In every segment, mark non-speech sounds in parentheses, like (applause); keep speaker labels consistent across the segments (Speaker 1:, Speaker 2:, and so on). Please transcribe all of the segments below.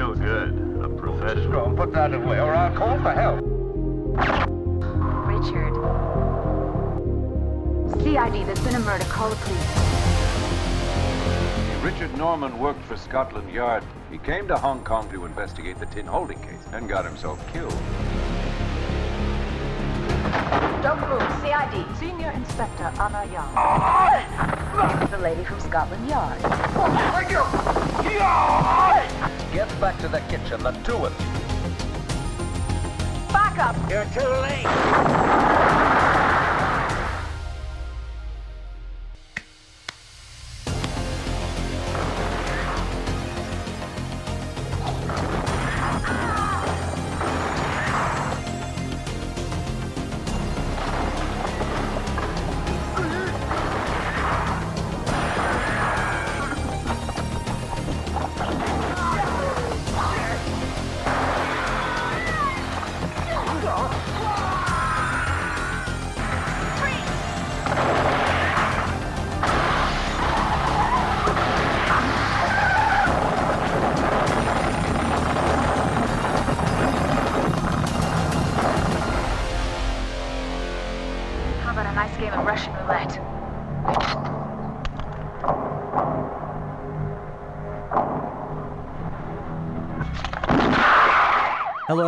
Speaker 1: real good. A professional.
Speaker 2: Go and put that away, or I'll call for help.
Speaker 3: Richard. CID, there's been a murder. Call the police.
Speaker 4: Richard Norman worked for Scotland Yard. He came to Hong Kong to investigate the tin holding case and got himself killed.
Speaker 3: Don't move. CID. Senior Inspector Anna Young. Ah! the lady from Scotland Yard.
Speaker 2: Oh, Get back to the kitchen, the two of you.
Speaker 3: Back up.
Speaker 2: You're too late.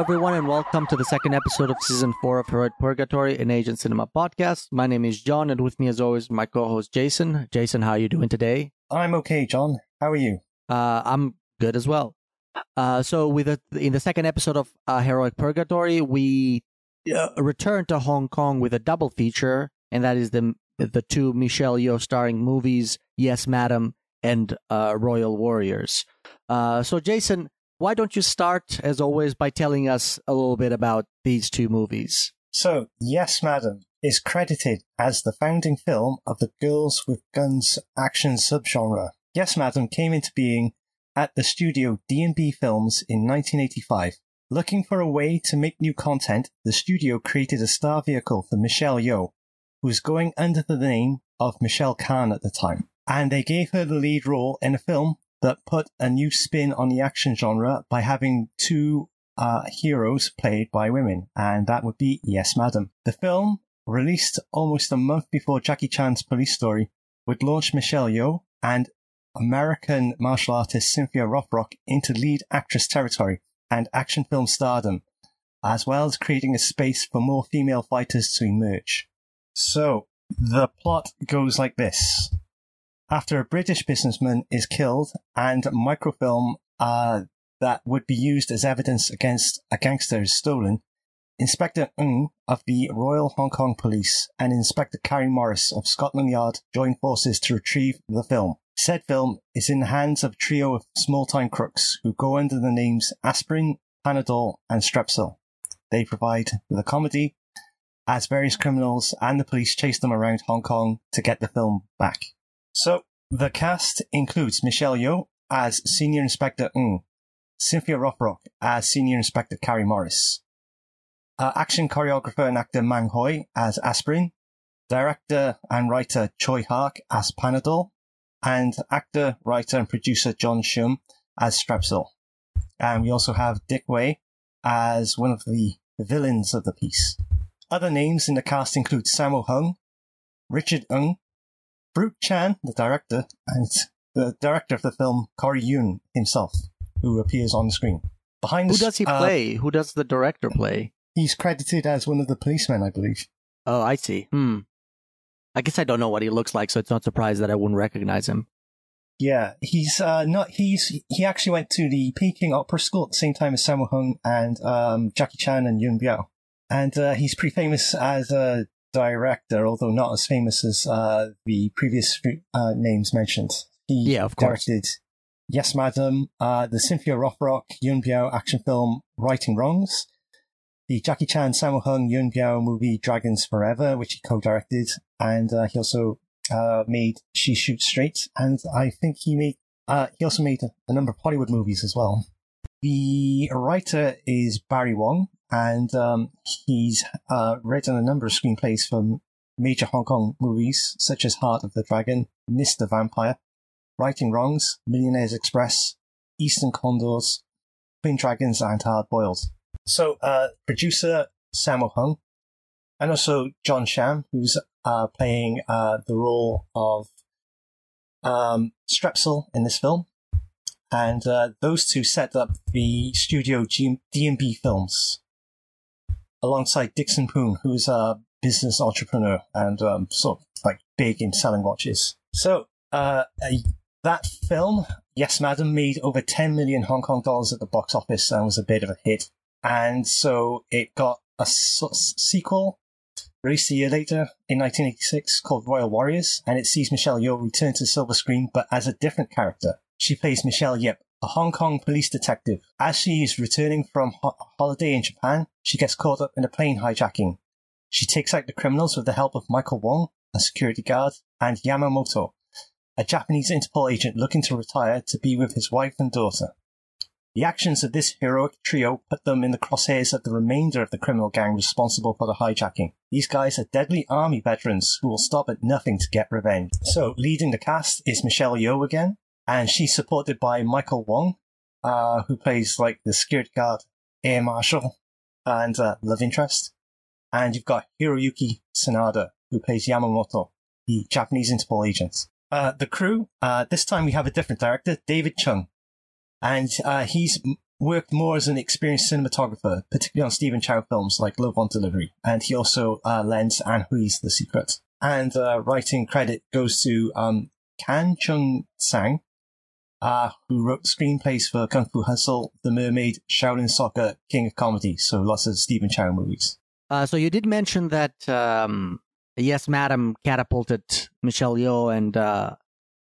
Speaker 5: Everyone, and welcome to the second episode of season four of Heroic Purgatory, an Agent Cinema podcast. My name is John, and with me, as always, my co-host Jason. Jason, how are you doing today?
Speaker 6: I'm okay, John. How are you?
Speaker 5: Uh, I'm good as well. Uh, so, with the, in the second episode of uh, Heroic Purgatory, we uh, return to Hong Kong with a double feature, and that is the the two Michelle Yeoh starring movies, Yes, Madam, and uh, Royal Warriors. Uh, so, Jason, why don't you start, as always, by telling us a little bit about these two movies?
Speaker 6: So, Yes, Madam is credited as the founding film of the Girls with Guns action subgenre. Yes, Madam came into being at the studio D&B Films in 1985. Looking for a way to make new content, the studio created a star vehicle for Michelle Yeoh, who was going under the name of Michelle Khan at the time. And they gave her the lead role in a film that put a new spin on the action genre by having two uh, heroes played by women, and that would be Yes, Madam. The film, released almost a month before Jackie Chan's Police Story, would launch Michelle Yeoh and American martial artist Cynthia Rothrock into lead actress territory and action film stardom, as well as creating a space for more female fighters to emerge. So, the plot goes like this. After a British businessman is killed and microfilm uh, that would be used as evidence against a gangster is stolen, Inspector Ng of the Royal Hong Kong Police and Inspector Carrie Morris of Scotland Yard join forces to retrieve the film. Said film is in the hands of a trio of small-time crooks who go under the names Aspirin, Panadol, and Strepsil. They provide the comedy as various criminals and the police chase them around Hong Kong to get the film back. So, the cast includes Michelle Yeoh as Senior Inspector Ng, Cynthia Rothrock as Senior Inspector Carrie Morris, uh, action choreographer and actor Mang Hoi as Aspirin, director and writer Tsui Hark as Panadol, and actor, writer, and producer John Sham as Strepsil. And we also have Dick Wei as one of the villains of the piece. Other names in the cast include Sammo Hung, Richard Ng, Fruit Chan, the director, and the director of the film, Corey Yuen himself, who appears on the screen. Behind
Speaker 5: Who
Speaker 6: the,
Speaker 5: does he
Speaker 6: uh,
Speaker 5: play? Who does the director play?
Speaker 6: he's credited as one of the policemen, I believe.
Speaker 5: Oh, I see. Hmm. I guess I don't know what he looks like, so it's not surprised that I wouldn't recognize him.
Speaker 6: Yeah, he's uh, not. He's he actually went to the Peking Opera School at the same time as Sammo Hung and um, Jackie Chan and Yuen Biao, and uh, he's pretty famous as a director, although not as famous as uh, the previous uh, names mentioned. He
Speaker 5: Yeah, of course.
Speaker 6: directed Yes, Madam, uh, the Cynthia Rothrock Yuen Biao action film Righting Wrongs, the Jackie Chan Sammo Hung Yuen Biao movie Dragons Forever, which he co-directed, and uh, he also uh, made She Shoots Straight, and I think he made uh, he also made a, a number of Hollywood movies as well. The writer is Barry Wong, and um, he's uh, written a number of screenplays for major Hong Kong movies such as Heart of the Dragon, Mr. Vampire, Righting Wrongs, Millionaires Express, Eastern Condors, Twin Dragons and Hard Boiled. So, uh, producer Sammo Hung, and also John Sham, who's uh, playing uh, the role of um, Strepsil in this film. And uh, those two set up the studio G- D&B Films alongside Dixon Poon, who's a business entrepreneur and um, sort of like big in selling watches. So uh, that film, Yes Madam, made over 10 million Hong Kong dollars at the box office and was a bit of a hit. And so it got a sequel released a year later in 1986 called Royal Warriors, and it sees Michelle Yeoh return to the silver screen but as a different character. She plays Michelle Yip, a Hong Kong police detective. As she is returning from ho- holiday in Japan, she gets caught up in a plane hijacking. She takes out the criminals with the help of Michael Wong, a security guard, and Yamamoto, a Japanese Interpol agent looking to retire to be with his wife and daughter. The actions of this heroic trio put them in the crosshairs of the remainder of the criminal gang responsible for the hijacking. These guys are deadly army veterans who will stop at nothing to get revenge. So, leading the cast is Michelle Yeoh again, and she's supported by Michael Wong, uh, who plays like the security guard, air marshal, and uh, love interest. And you've got Hiroyuki Sanada, who plays Yamamoto, the Japanese Interpol agent. Uh, the crew, uh, this time we have a different director, David Chung. And uh, he's worked more as an experienced cinematographer, particularly on Stephen Chow films like Love on Delivery. And he also uh, lends Anne Hui's The Secret. And writing credit goes to um, Kan Chung Sang, uh, who wrote screenplays for Kung Fu Hustle, The Mermaid, Shaolin Soccer, King of Comedy, so lots of Stephen Chow movies.
Speaker 5: Uh, so you did mention that um, Yes, Madam catapulted Michelle Yeoh and uh,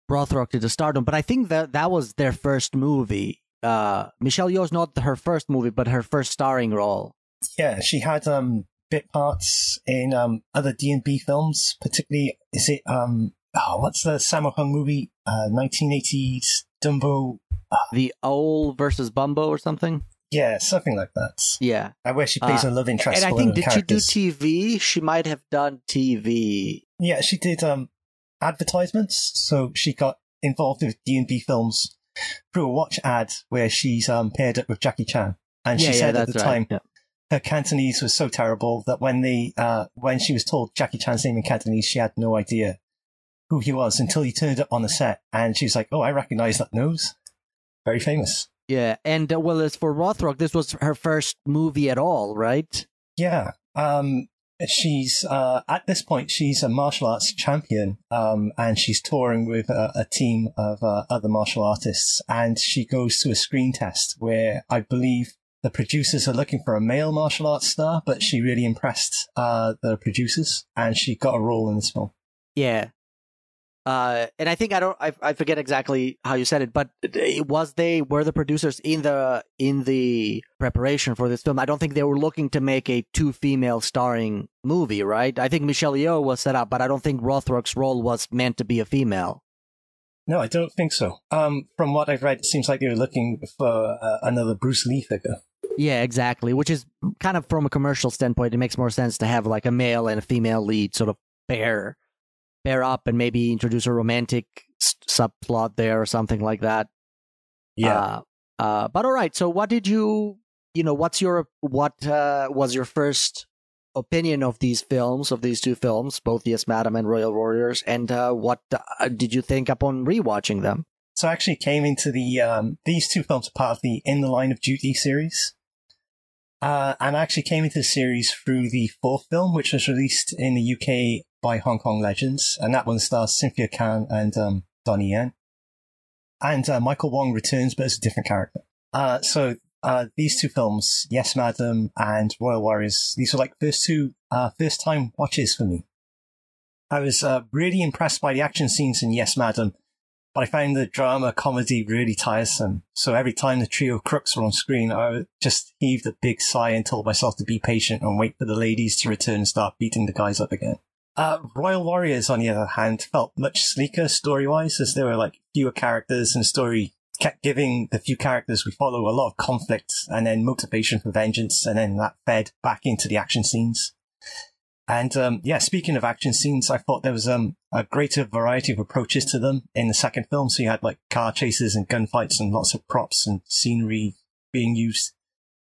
Speaker 5: Rothrock to the stardom, but I think that that was their first movie. Uh, Michelle Yeoh's not her first movie, but her first starring role.
Speaker 6: Yeah, she had um, bit parts in um, other D and B films, particularly. Is it um, oh, what's the Sammo Hung movie? Uh, 1980s Dumbo.
Speaker 5: The Owl versus Bumbo or something?
Speaker 6: Yeah, something like that.
Speaker 5: Yeah.
Speaker 6: I wish she plays
Speaker 5: Uh,
Speaker 6: a love interest.
Speaker 5: and I think did
Speaker 6: characters.
Speaker 5: she do TV? She might have done TV.
Speaker 6: Yeah, she did um, advertisements. So she got involved with D and B films through a watch ad where she's um, paired up with Jackie Chan, and she
Speaker 5: yeah, yeah,
Speaker 6: said at
Speaker 5: that's
Speaker 6: the
Speaker 5: right.
Speaker 6: time
Speaker 5: Yeah.
Speaker 6: her Cantonese was so terrible that when they uh, when she was told Jackie Chan's name in Cantonese, she had no idea who he was until he turned up on the set, and she's like, "Oh, I recognize that nose." Very famous.
Speaker 5: Yeah, and uh, well, as for Rothrock, this was her first movie at all, right?
Speaker 6: Yeah. Um, she's uh, at this point she's a martial arts champion, um, and she's touring with a, a team of uh, other martial artists. And she goes to a screen test where I believe the producers are looking for a male martial arts star, but she really impressed uh, the producers, and she got a role in this film.
Speaker 5: Yeah. Uh, and I think I don't, I, I forget exactly how you said it, but it was they were the producers in the in the preparation for this film. I don't think they were looking to make a two female starring movie, right? I think Michelle Yeoh was set up, but I don't think Rothrock's role was meant to be a female.
Speaker 6: No, I don't think so. Um, from what I've read, it seems like they were looking for uh, another Bruce Lee figure.
Speaker 5: Yeah, exactly. Which is kind of from a commercial standpoint, it makes more sense to have like a male and a female lead sort of pair pair up and maybe introduce a romantic s- subplot there or something like that.
Speaker 6: Yeah.
Speaker 5: Uh, uh, but all right. So, what did you, you know, what's your, what uh, was your first opinion of these films, of these two films, both Yes, Madam and Royal Warriors, and uh, what uh, did you think upon rewatching them?
Speaker 6: So I actually came into the um, these two films are part of the In the Line of Duty series, uh, and I actually came into the series through the fourth film, which was released in the UK by Hong Kong Legends, and that one stars Cynthia Khan and um, Donnie Yen, and uh, Michael Wong returns, but as a different character. Uh, so uh, these two films, Yes, Madam and Royal Warriors, these were like first two uh, first time watches for me. I was uh, really impressed by the action scenes in Yes, Madam but I found the drama comedy really tiresome. So every time the trio of crooks were on screen, I just heaved a big sigh and told myself to be patient and wait for the ladies to return and start beating the guys up again. Uh, Royal Warriors, on the other hand, felt much sleeker story-wise, as there were like fewer characters and story kept giving the few characters we follow a lot of conflict and then motivation for vengeance, and then that fed back into the action scenes. And um, yeah, speaking of action scenes, I thought there was um, a greater variety of approaches to them in the second film. So you had like car chases and gunfights and lots of props and scenery being used,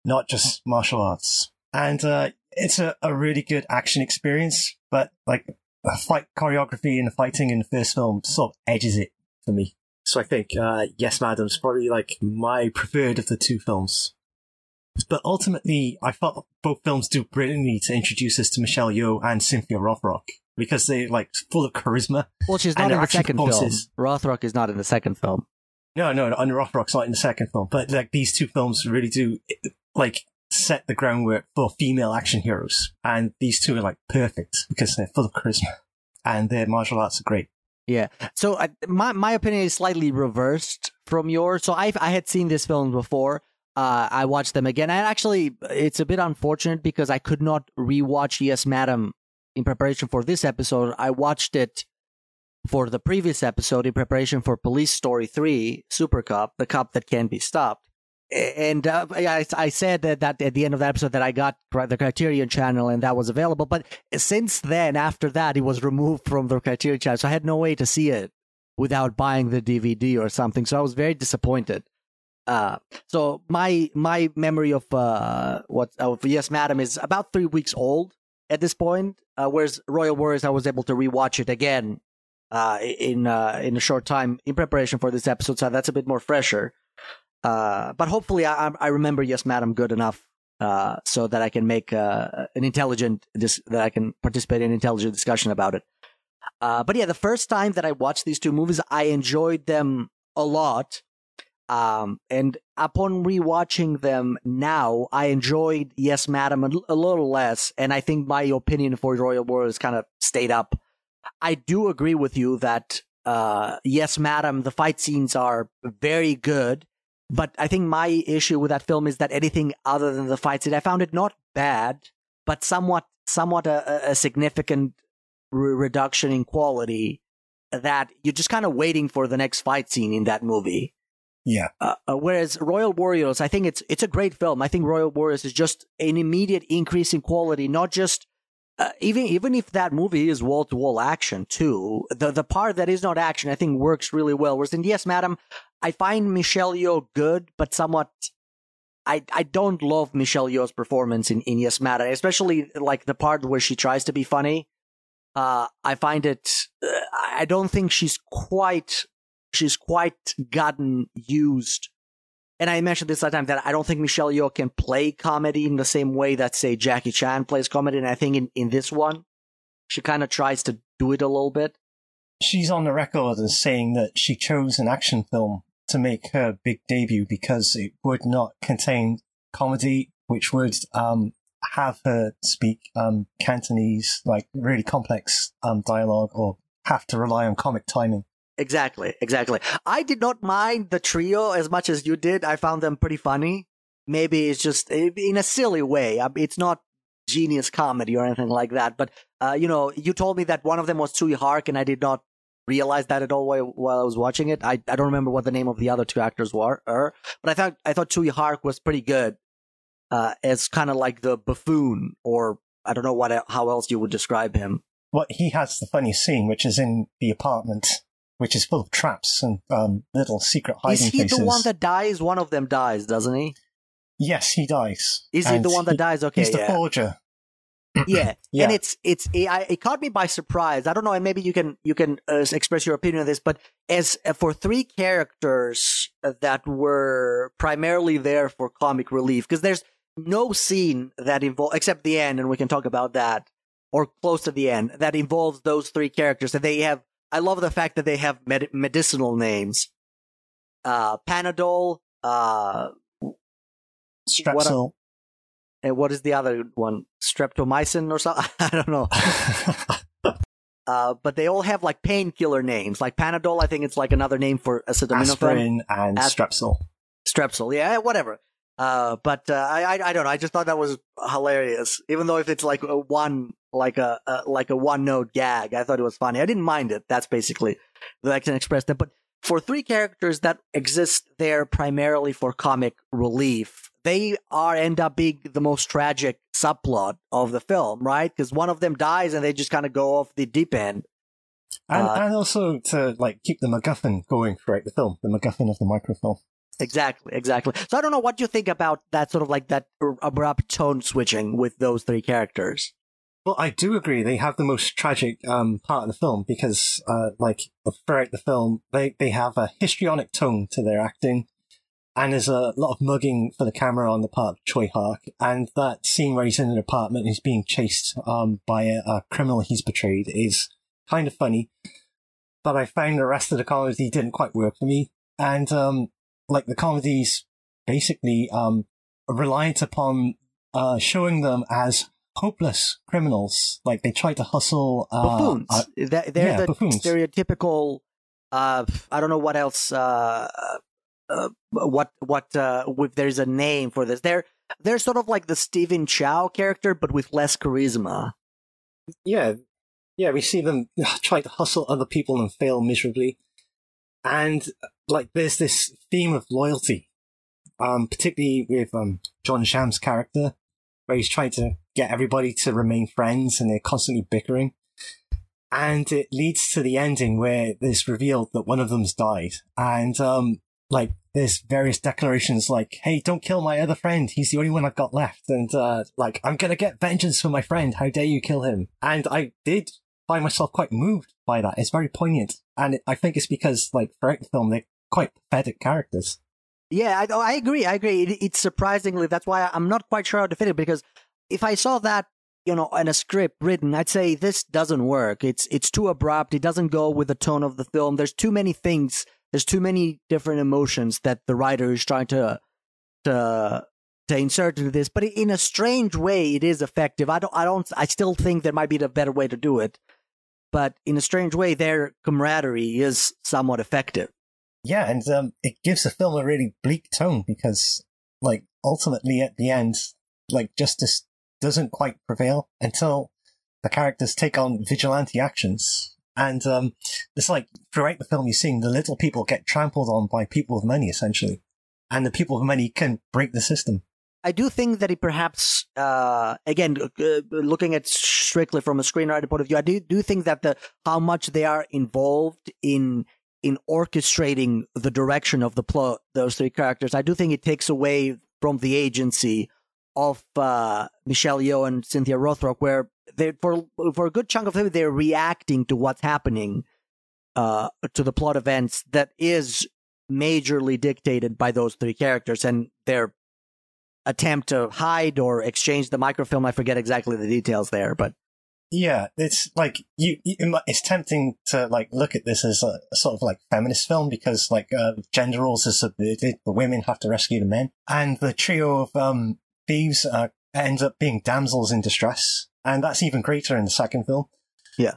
Speaker 6: not just martial arts. And uh, it's a, a really good action experience, but like the fight choreography and fighting in the first film sort of edges it for me. So I think uh, Yes, Madam's probably like my preferred of the two films. But ultimately, I thought both films do brilliantly to introduce us to Michelle Yeoh and Cynthia Rothrock because they're like full of charisma.
Speaker 5: Well, she's not in the second film. Rothrock is not in the second film.
Speaker 6: No, no, and Rothrock's not in the second film, but like these two films really do like set the groundwork for female action heroes, and these two are like perfect because they're full of charisma and their martial arts are great.
Speaker 5: Yeah. So I, my my opinion is slightly reversed from yours. So I I had seen this film before. Uh, I watched them again. And actually, it's a bit unfortunate because I could not rewatch Yes, Madam in preparation for this episode. I watched it for the previous episode in preparation for Police Story 3 Super Cop, the cop that can be stopped. And uh, I, I said that, that at the end of the episode that I got the Criterion channel and that was available. But since then, after that, it was removed from the Criterion channel. So I had no way to see it without buying the DVD or something. So I was very disappointed. Uh, so my my memory of uh what of Yes Madam is about three weeks old at this point. Uh, whereas Royal Warriors, I was able to rewatch it again uh in uh in a short time in preparation for this episode. So that's a bit more fresher. Uh, but hopefully I I- remember Yes Madam good enough uh so that I can make uh an intelligent dis- that I can participate in intelligent discussion about it. Uh, but yeah, the first time that I watched these two movies, I enjoyed them a lot. Um, and upon rewatching them now, I enjoyed Yes, Madam a, l- a little less. And I think my opinion for Royal Warriors kind of stayed up. I do agree with you that, uh, Yes, Madam, the fight scenes are very good. But I think my issue with that film is that anything other than the fight scene, I found it not bad, but somewhat, somewhat a, a- significant re- reduction in quality that you're just kind of waiting for the next fight scene in that movie.
Speaker 6: Yeah.
Speaker 5: Uh, uh, whereas Royal Warriors, I think it's it's a great film. I think Royal Warriors is just an immediate increase in quality, not just uh, even even if that movie is wall to wall action too. The the part that is not action, I think works really well. Whereas in Yes, Madam, I find Michelle Yeoh good, but somewhat. I, I don't love Michelle Yeoh's performance in, in Yes Madam, especially like the part where she tries to be funny. Uh, I find it. Uh, I don't think she's quite. She's quite gotten used. And I mentioned this last time that I don't think Michelle Yeoh can play comedy in the same way that say Jackie Chan plays comedy. And I think in, in this one, she kind of tries to do it a little bit.
Speaker 6: She's on the record as saying that she chose an action film to make her big debut because it would not contain comedy, which would um, have her speak um, Cantonese, like really complex um, dialogue, or have to rely on comic timing.
Speaker 5: Exactly, exactly. I did not mind the trio as much as you did. I found them pretty funny. Maybe it's just eh, in a silly way. Uh, It's not genius comedy or anything like that. But uh, you know, you told me that one of them was Tsui Hark, and I did not realize that at all while, I was watching it. I, I don't remember what the name of the other two actors were, er, but I thought I thought Tsui Hark was pretty good uh, as kind of like the buffoon, or I don't know what how else you would describe him.
Speaker 6: What he has the funny scene, which is in the apartment, which is full of traps and um, little secret hiding
Speaker 5: Is he
Speaker 6: places.
Speaker 5: the one that dies? One of them dies, doesn't he?
Speaker 6: Yes, he dies.
Speaker 5: Is he the one that dies? Okay,
Speaker 6: He's the
Speaker 5: yeah.
Speaker 6: forger.
Speaker 5: yeah. (clears throat) (clears throat)
Speaker 6: Yeah.
Speaker 5: and it's it's it, I, it caught me by surprise. I don't know, and maybe you can you can uh, express your opinion on this. But as uh, for three characters that were primarily there for comic relief, because there's no scene that involves except the end, and we can talk about that or close to the end that involves those three characters. And they have. I love the fact that they have med- medicinal names. Uh, Panadol. Uh,
Speaker 6: Strepsil.
Speaker 5: and what is the other one? Streptomycin or something? (laughs) I don't know. (laughs) Uh, but they all have like painkiller names. Like Panadol, I think it's like another name for acetaminophen.
Speaker 6: Aspirin and
Speaker 5: Asp-
Speaker 6: Strepsil.
Speaker 5: Strepsil, yeah, whatever. Uh, but uh, I, I, I don't know. I just thought that was hilarious. Even though if it's like one, like a, a like a one note gag, I thought it was funny. I didn't mind it. That's basically that I can express that. But for three characters that exist there primarily for comic relief, they are end up being the most tragic subplot of the film, right? Because one of them dies and they just kind of go off the deep end.
Speaker 6: And,
Speaker 5: Uh,
Speaker 6: and also to like keep the MacGuffin going throughout the film, the MacGuffin of the microfilm.
Speaker 5: Exactly, exactly. So I don't know what you think about that sort of like that abrupt tone switching with those three characters.
Speaker 6: Well, I do agree. They have the most tragic um, part of the film because, uh, like, throughout the film, they, they have a histrionic tone to their acting. And there's a lot of mugging for the camera on the part of Tsui Hark. And that scene where he's in an apartment and he's being chased um, by a, a criminal he's betrayed is kind of funny. But I found the rest of the comedy didn't quite work for me. And, um, like, the comedy's basically um, reliant upon uh, showing them as hopeless criminals. Like, they try to hustle. Uh,
Speaker 5: buffoons.
Speaker 6: uh,
Speaker 5: they're they're
Speaker 6: yeah,
Speaker 5: the
Speaker 6: buffoons.
Speaker 5: stereotypical. Uh, I don't know what else. Uh, uh, what what uh, if there's a name for this? They're they're sort of like the Stephen Chow character, but with less charisma.
Speaker 6: yeah, yeah, we see them (sighs) try to hustle other people and fail miserably. And like, there's this theme of loyalty, um, particularly with um, John Sham's character, where he's trying to get everybody to remain friends and they're constantly bickering. And it leads to the ending where it's revealed that one of them's died. And, um, like, there's various declarations like, hey, don't kill my other friend. He's the only one I've got left. And, uh, like, I'm gonna get vengeance for my friend. How dare you kill him? And I did find myself quite moved by that. It's very poignant. And I think it's because, like, throughout the film, they're quite pathetic characters.
Speaker 5: Yeah, I, oh, I agree. I agree. It, it's surprisingly that's why I'm not quite sure how to fit it because if I saw that you know in a script written, I'd say this doesn't work. It's it's too abrupt. It doesn't go with the tone of the film. There's too many things. There's too many different emotions that the writer is trying to to to insert into this. But in a strange way, it is effective. I don't. I don't. I still think there might be a better way to do it. But in a strange way, their camaraderie is somewhat effective.
Speaker 6: Yeah, and um, it gives the film a really bleak tone because, like, ultimately at the end, like, justice doesn't quite prevail until the characters take on vigilante actions. And um, it's like throughout the film, you're seeing the little people get trampled on by people with money, essentially. And the people with money can break the system.
Speaker 5: I do think that it perhaps, uh, again, uh, looking at strictly from a screenwriter point of view, I do do think that the how much they are involved in in orchestrating the direction of the plot, those three characters, I do think it takes away from the agency of uh, Michelle Yeoh and Cynthia Rothrock, where they for for a good chunk of it they're reacting to what's happening, uh, to the plot events that is majorly dictated by those three characters and their attempt to hide or exchange the microfilm. I forget exactly the details there, but
Speaker 6: Yeah, it's like you. you- It's tempting to like look at this as a, a sort of like feminist film because like uh, gender roles are subverted. The women have to rescue the men, and the trio of um, thieves uh, ends up being damsels in distress, and that's even greater in the second film.
Speaker 5: Yeah,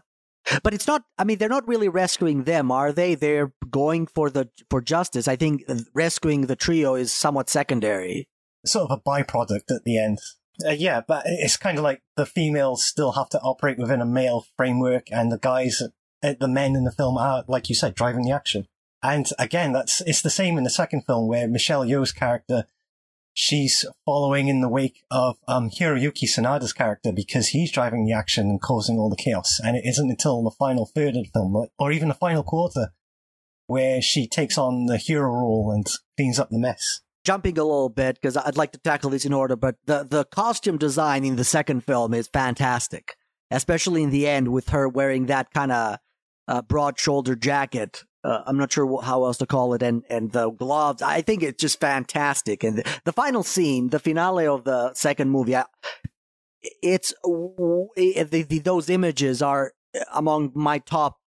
Speaker 5: but it's not. I mean, they're not really rescuing them, are they? They're going for the for justice. I think rescuing the trio is somewhat secondary.
Speaker 6: Sort of a byproduct at the end. Uh, yeah, but it's kind of like the females still have to operate within a male framework, and the guys, uh, the men in the film are, like you said, driving the action. And again, that's it's the same in the second film where Michelle Yeoh's character, she's following in the wake of um, Hiroyuki Sanada's character because he's driving the action and causing all the chaos. And it isn't until the final third of the film, or even the final quarter, where she takes on the hero role and cleans up the mess.
Speaker 5: Jumping a little bit because I'd like to tackle these in order, but the the costume design in the second film is fantastic, especially in the end with her wearing that kind of uh, broad shoulder jacket. Uh, I'm not sure how else to call it, and and the gloves. I think it's just fantastic. And the, the final scene, the finale of the second movie, I, it's it, the, the, those images are among my top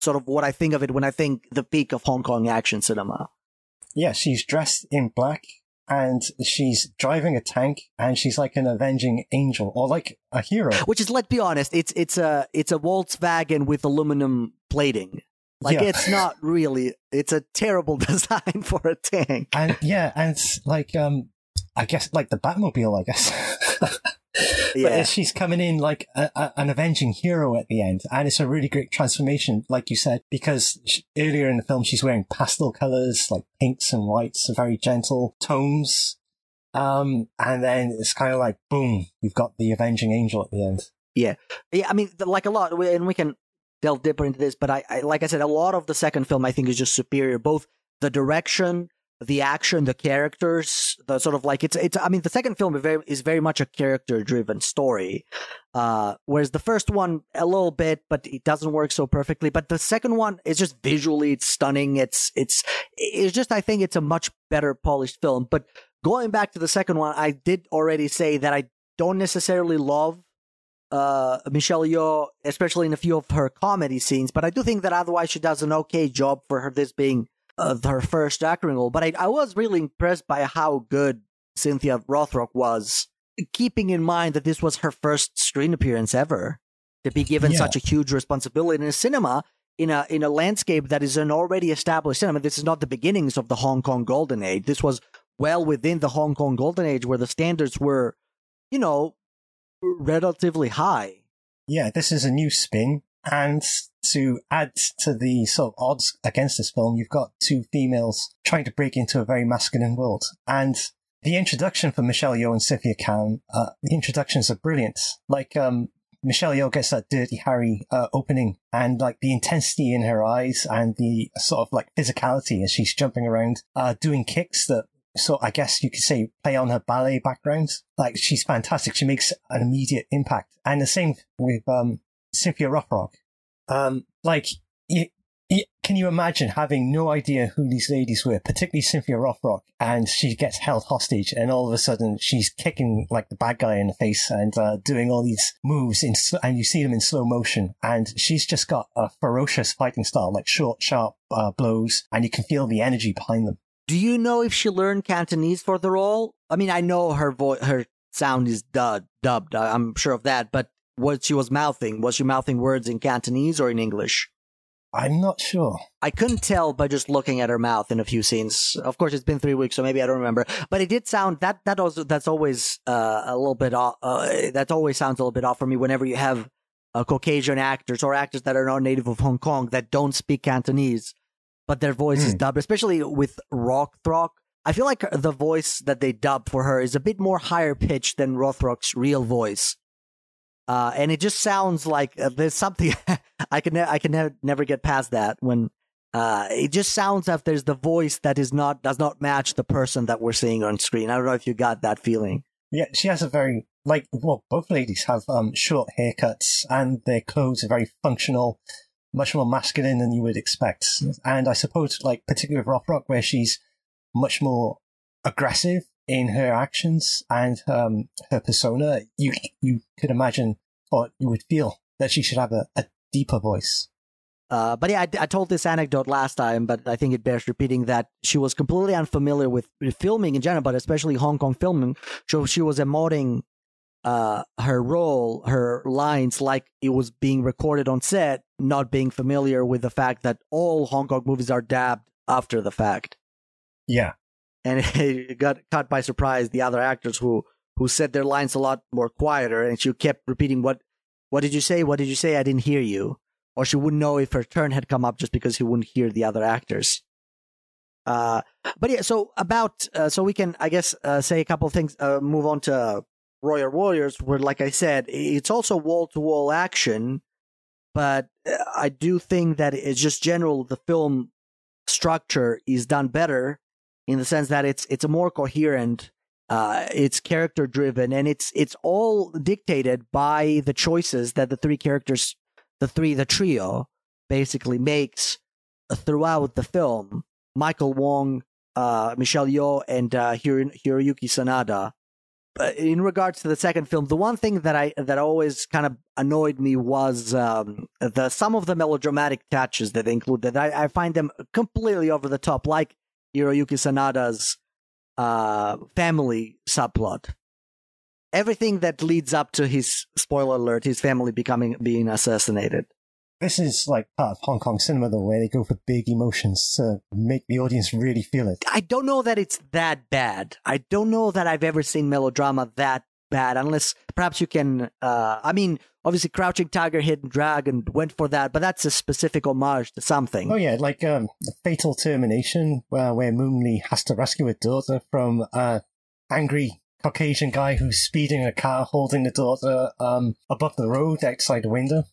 Speaker 5: sort of what I think of it when I think the peak of Hong Kong action cinema.
Speaker 6: Yeah, she's dressed in black and she's driving a tank and she's like an avenging angel or like a hero.
Speaker 5: Which is, let's be honest, it's it's a it's a Volkswagen with aluminum plating. Like
Speaker 6: Yeah.
Speaker 5: it's not really. It's a terrible (laughs) design for a tank.
Speaker 6: And yeah, and it's like, um, I guess like the Batmobile, I guess. (laughs)
Speaker 5: Yeah.
Speaker 6: But she's coming in like a, a, an avenging hero at the end, and it's a really great transformation, like you said, because sh earlier in the film she's wearing pastel colors like pinks and whites, very gentle tones, um, and then it's kind of like boom, you've got the avenging angel at the end.
Speaker 5: Yeah, yeah. I mean, like a lot, and we can delve deeper into this. But I, I, like I said, a lot of the second film I think is just superior. Both the direction, the action, the characters, the sort of like it's it's. I mean, the second film is very, is very much a character driven story, uh, whereas the first one a little bit, but it doesn't work so perfectly. But the second one is just visually it's stunning. It's it's it's just I think it's a much better polished film. But going back to the second one, I did already say that I don't necessarily love uh, Michelle Yeoh, especially in a few of her comedy scenes. But I do think that otherwise she does an okay job for her this being uh, her first acting role. But I, I was really impressed by how good Cynthia Rothrock was, keeping in mind that this was her first screen appearance ever. To be given
Speaker 6: Yeah.
Speaker 5: such a huge responsibility in a cinema in a in a landscape that is an already established cinema. This is not the beginnings of the Hong Kong Golden Age. This was well within the Hong Kong Golden Age, where the standards were, you know, relatively high.
Speaker 6: Yeah, this is a new spin. And to add to the sort of odds against this film, you've got two females trying to break into a very masculine world. And the introduction for Michelle Yeoh and Cynthia Khan, uh, the introductions are brilliant. Like, um, Michelle Yeoh gets that Dirty Harry uh, opening and like the intensity in her eyes and the sort of like physicality as she's jumping around, uh, doing kicks that so I guess you could say play on her ballet background. Like she's fantastic. She makes an immediate impact. And the same with um, Cynthia Rothrock. Um, like, you, you, can you imagine having no idea who these ladies were, particularly Cynthia Rothrock, and she gets held hostage, and all of a sudden she's kicking like the bad guy in the face and uh, doing all these moves in, and you see them in slow motion, and she's just got a ferocious fighting style, like short, sharp uh, blows, and you can feel the energy behind them.
Speaker 5: Do you know if she learned Cantonese for the role? I mean, I know her voice, her sound is dub- dubbed. I'm sure of that. But what she was mouthing, was she mouthing words in Cantonese or in English?
Speaker 6: I'm not sure.
Speaker 5: I couldn't tell by just looking at her mouth in a few scenes. Of course, it's been three weeks, so maybe I don't remember. But it did sound that that also that's always uh, a little bit off. Uh, that always sounds a little bit off for me whenever you have uh, Caucasian actors or actors that are not native of Hong Kong that don't speak Cantonese, but their voice is
Speaker 6: Hmm.
Speaker 5: dubbed, especially with Rock Throck. I feel like the voice that they dub for her is a bit more higher pitched than Rothrock's real voice. Uh, and it just sounds like uh, there's something (laughs) I can ne- I can never never get past that when uh, it just sounds as if there's the voice that is not does not match the person that we're seeing on screen. I don't know if you got that feeling.
Speaker 6: Yeah, she has a very like well, both ladies have um short haircuts and their clothes are very functional, much more masculine than you would expect. And I suppose like particularly with Rothrock, where she's much more aggressive in her actions and um her persona, you you could imagine or you would feel that she should have a, a deeper voice.
Speaker 5: Uh, but yeah, I, I told this anecdote last time, but I think it bears repeating that she was completely unfamiliar with, with filming in general, but especially Hong Kong filming. So she was emoting uh, her role, her lines, like it was being recorded on set, not being familiar with the fact that all Hong Kong movies are dabbed after the fact.
Speaker 6: Yeah.
Speaker 5: and (laughs) it got caught by surprise the other actors who who said their lines a lot more quieter and she kept repeating what what did you say what did you say i didn't hear you or she wouldn't know if her turn had come up just because he wouldn't hear the other actors uh but yeah so about uh, so we can i guess uh, say a couple of things uh, move on to royal warriors where like i said it's also wall-to-wall action but uh, i do think that it's just general the film structure is done better in the sense that it's it's a more coherent uh it's character driven and it's it's all dictated by the choices that the three characters the three the trio basically makes throughout the film. Michael wong uh michelle yeoh and uh Hiro- hiroyuki sanada in regards to the second film the one thing that i that always kind of annoyed me was um the some of the melodramatic touches that they included i, I find them completely over the top like Hiroyuki Sanada's uh, family subplot. Everything that leads up to his spoiler alert, his family becoming being assassinated.
Speaker 6: This is like part of Hong Kong cinema though, where they go for big emotions to make the audience really feel it.
Speaker 5: I don't know that it's that bad. I don't know that I've ever seen melodrama that bad, unless perhaps you can. Uh, I mean, obviously, Crouching Tiger, Hidden Dragon went for that, but that's a specific homage to something.
Speaker 6: Oh yeah, like um, the Fatal Termination, where where Moon Lee has to rescue her daughter from a angry Caucasian guy who's speeding a car, holding the daughter um above the road outside the window.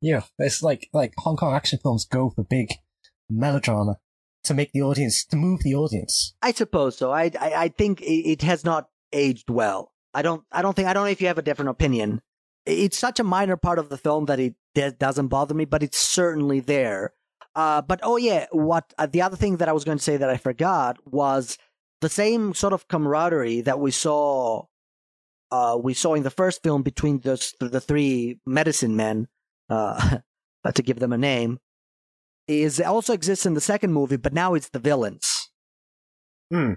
Speaker 6: Yeah, it's like like Hong Kong action films go for big melodrama. to make the audience to move the audience.
Speaker 5: I suppose so. I I, I think it, it has not aged well. I don't I don't think I don't know if you have a different opinion. It's such a minor part of the film that it de- doesn't bother me, but it's certainly there. Uh, but oh yeah, what uh, the other thing that I was going to say that I forgot was the same sort of camaraderie that we saw uh, we saw in the first film between the the three medicine men, uh, (laughs) to give them a name, is also exists in the second movie, but now it's the villains.
Speaker 6: Hmm.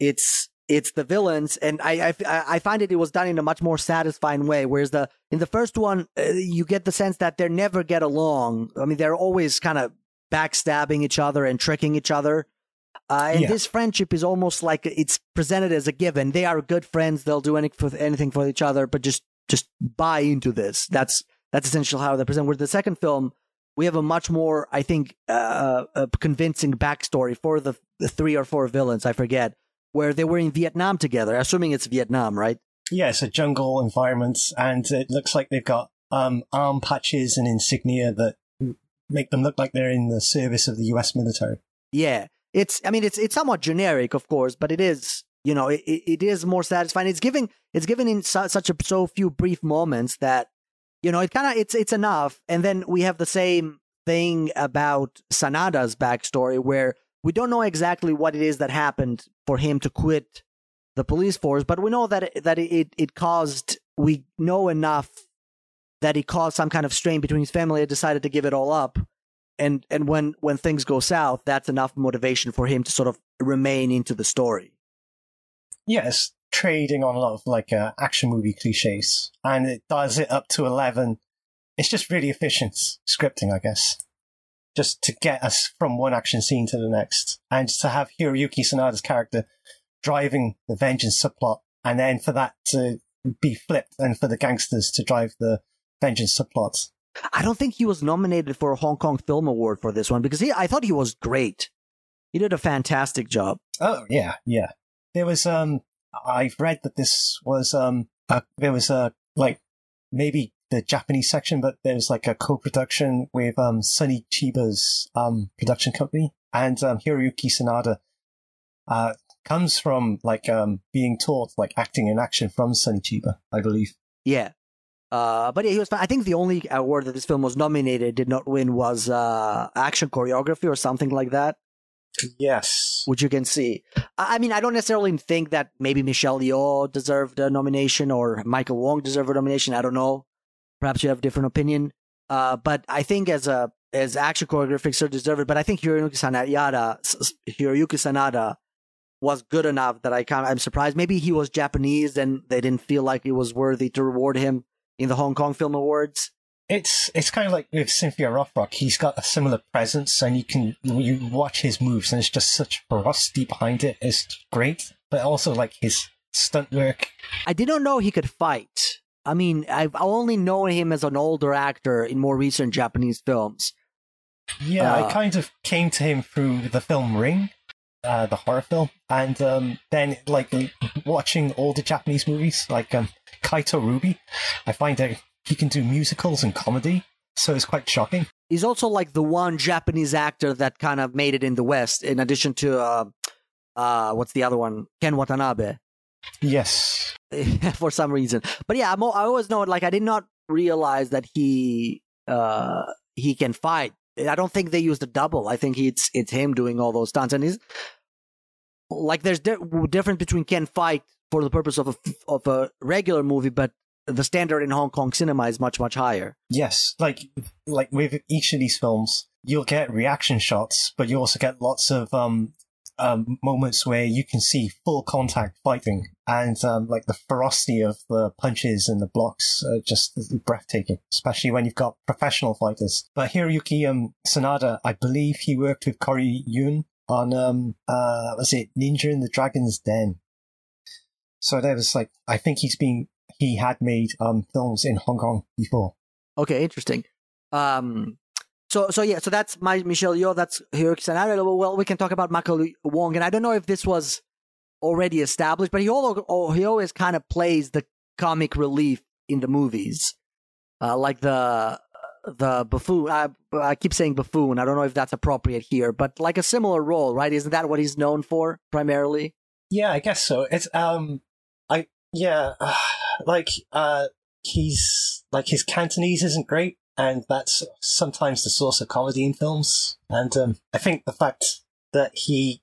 Speaker 5: It's it's the villains, and I, I I find it it was done in a much more satisfying way. Whereas the in the first one, uh, you get the sense that they never get along. I mean, they're always kind of backstabbing each other and tricking each other. Uh, and
Speaker 6: Yeah.
Speaker 5: this friendship is almost like it's presented as a given. They are good friends; they'll do any, for, anything for each other. But just just buy into this. That's that's essentially how they're presented. With the second film, we have a much more, I think, uh, uh, convincing backstory for the, the three or four villains. I forget where they were in Vietnam together. Assuming it's Vietnam, right?
Speaker 6: Yeah, it's a jungle environment, and it looks like they've got um, arm patches and insignia that make them look like they're in the service of the U.S. military.
Speaker 5: Yeah, it's. I mean, it's it's somewhat generic, of course, but it is. You know, it, it it is more satisfying. It's giving it's given in su- such a so few brief moments that you know it kind of it's it's enough. And then we have the same thing about Sanada's backstory, where we don't know exactly what it is that happened for him to quit the police force, but we know that it, that it it caused. We know enough that it caused some kind of strain between his family. and decided to give it all up and and when when things go south that's enough motivation for him to sort of remain into the story
Speaker 6: Yes, trading on a lot of like uh, action movie cliches, and it does it up to eleven. It's just really efficient scripting, I guess, just to get us from one action scene to the next, and to have Hiroyuki Sanada's character driving the vengeance subplot, and then for that to be flipped, and for the gangsters to drive the vengeance subplot.
Speaker 5: i don't think he was nominated for a hong kong film award for this one because he i thought he was great he did a fantastic job
Speaker 6: Oh yeah, yeah. There was um, I've read that this was um, uh, there was a like maybe the Japanese section, but there was like a co-production with um Sonny Chiba's um production company and um Hiroyuki Sanada. Uh, comes from like um being taught like acting and action from Sonny Chiba, I believe.
Speaker 5: yeah uh, but yeah, he was. I think the only award that this film was nominated, did not win, was uh, action choreography or something like that,
Speaker 6: Yes.
Speaker 5: which you can see. I mean, I don't necessarily think that maybe Michelle Yeoh deserved a nomination or Michael Wong deserved a nomination. I don't know. Perhaps you have a different opinion. Uh, but I think as a as action choreography, so deserved it. But I think Hiroyuki Sanada, Hiroyuki Sanada was good enough that I kind of, I'm surprised. Maybe he was Japanese and they didn't feel like it was worthy to reward him in the Hong Kong Film Awards.
Speaker 6: It's it's kind of like with Cynthia Rothrock. He's got a similar presence, and you can you watch his moves, and it's just such ferocity behind it. It's great, but also like his stunt work.
Speaker 5: I did not know he could fight. I mean, I've only known him as an older actor in more recent Japanese films.
Speaker 6: Yeah,
Speaker 5: Uh,
Speaker 6: I kind of came to him through the film Ring, uh, the horror film, and um, then like watching all the Japanese movies, like um, Kaito Ruby. I find that he can do musicals and comedy, so it's quite shocking.
Speaker 5: He's also like the one Japanese actor that kind of made it in the West, in addition to uh, uh, what's the other one? Ken Watanabe.
Speaker 6: Yes, (laughs)
Speaker 5: for some reason. But yeah, I'm, I always know it. like I did not realize that he uh he can fight. I don't think they used a double. I think it's it's him doing all those stunts, and he's like there's di- difference between can fight for the purpose of a of a regular movie, but the standard in Hong Kong cinema is much much higher.
Speaker 6: yes, like like with each of these films, you'll get reaction shots, but you also get lots of um, um moments where you can see full contact fighting, and um, like the ferocity of the punches and the blocks are just breathtaking, especially when you've got professional fighters. But Hiroyuki um, Sanada, I believe he worked with Corey Yuen on um uh was it Ninja in the Dragon's Den. So there was like I think he's been he had made um films in Hong Kong before.
Speaker 5: Okay, interesting. Um, so so yeah, so that's my Michelle Yeoh. That's Hiroyuki Sanada. Well, we can talk about Michael Wong, and I don't know if this was already established, but he always he always kind of plays the comic relief in the movies, uh, like the the buffoon. I, I keep saying buffoon. I don't know if that's appropriate here, but like a similar role, right? Isn't that what he's known for primarily?
Speaker 6: Yeah, I guess so. It's um, I yeah, uh, like uh, he's like his Cantonese isn't great, and that's sometimes the source of comedy in films. And um, I think the fact that he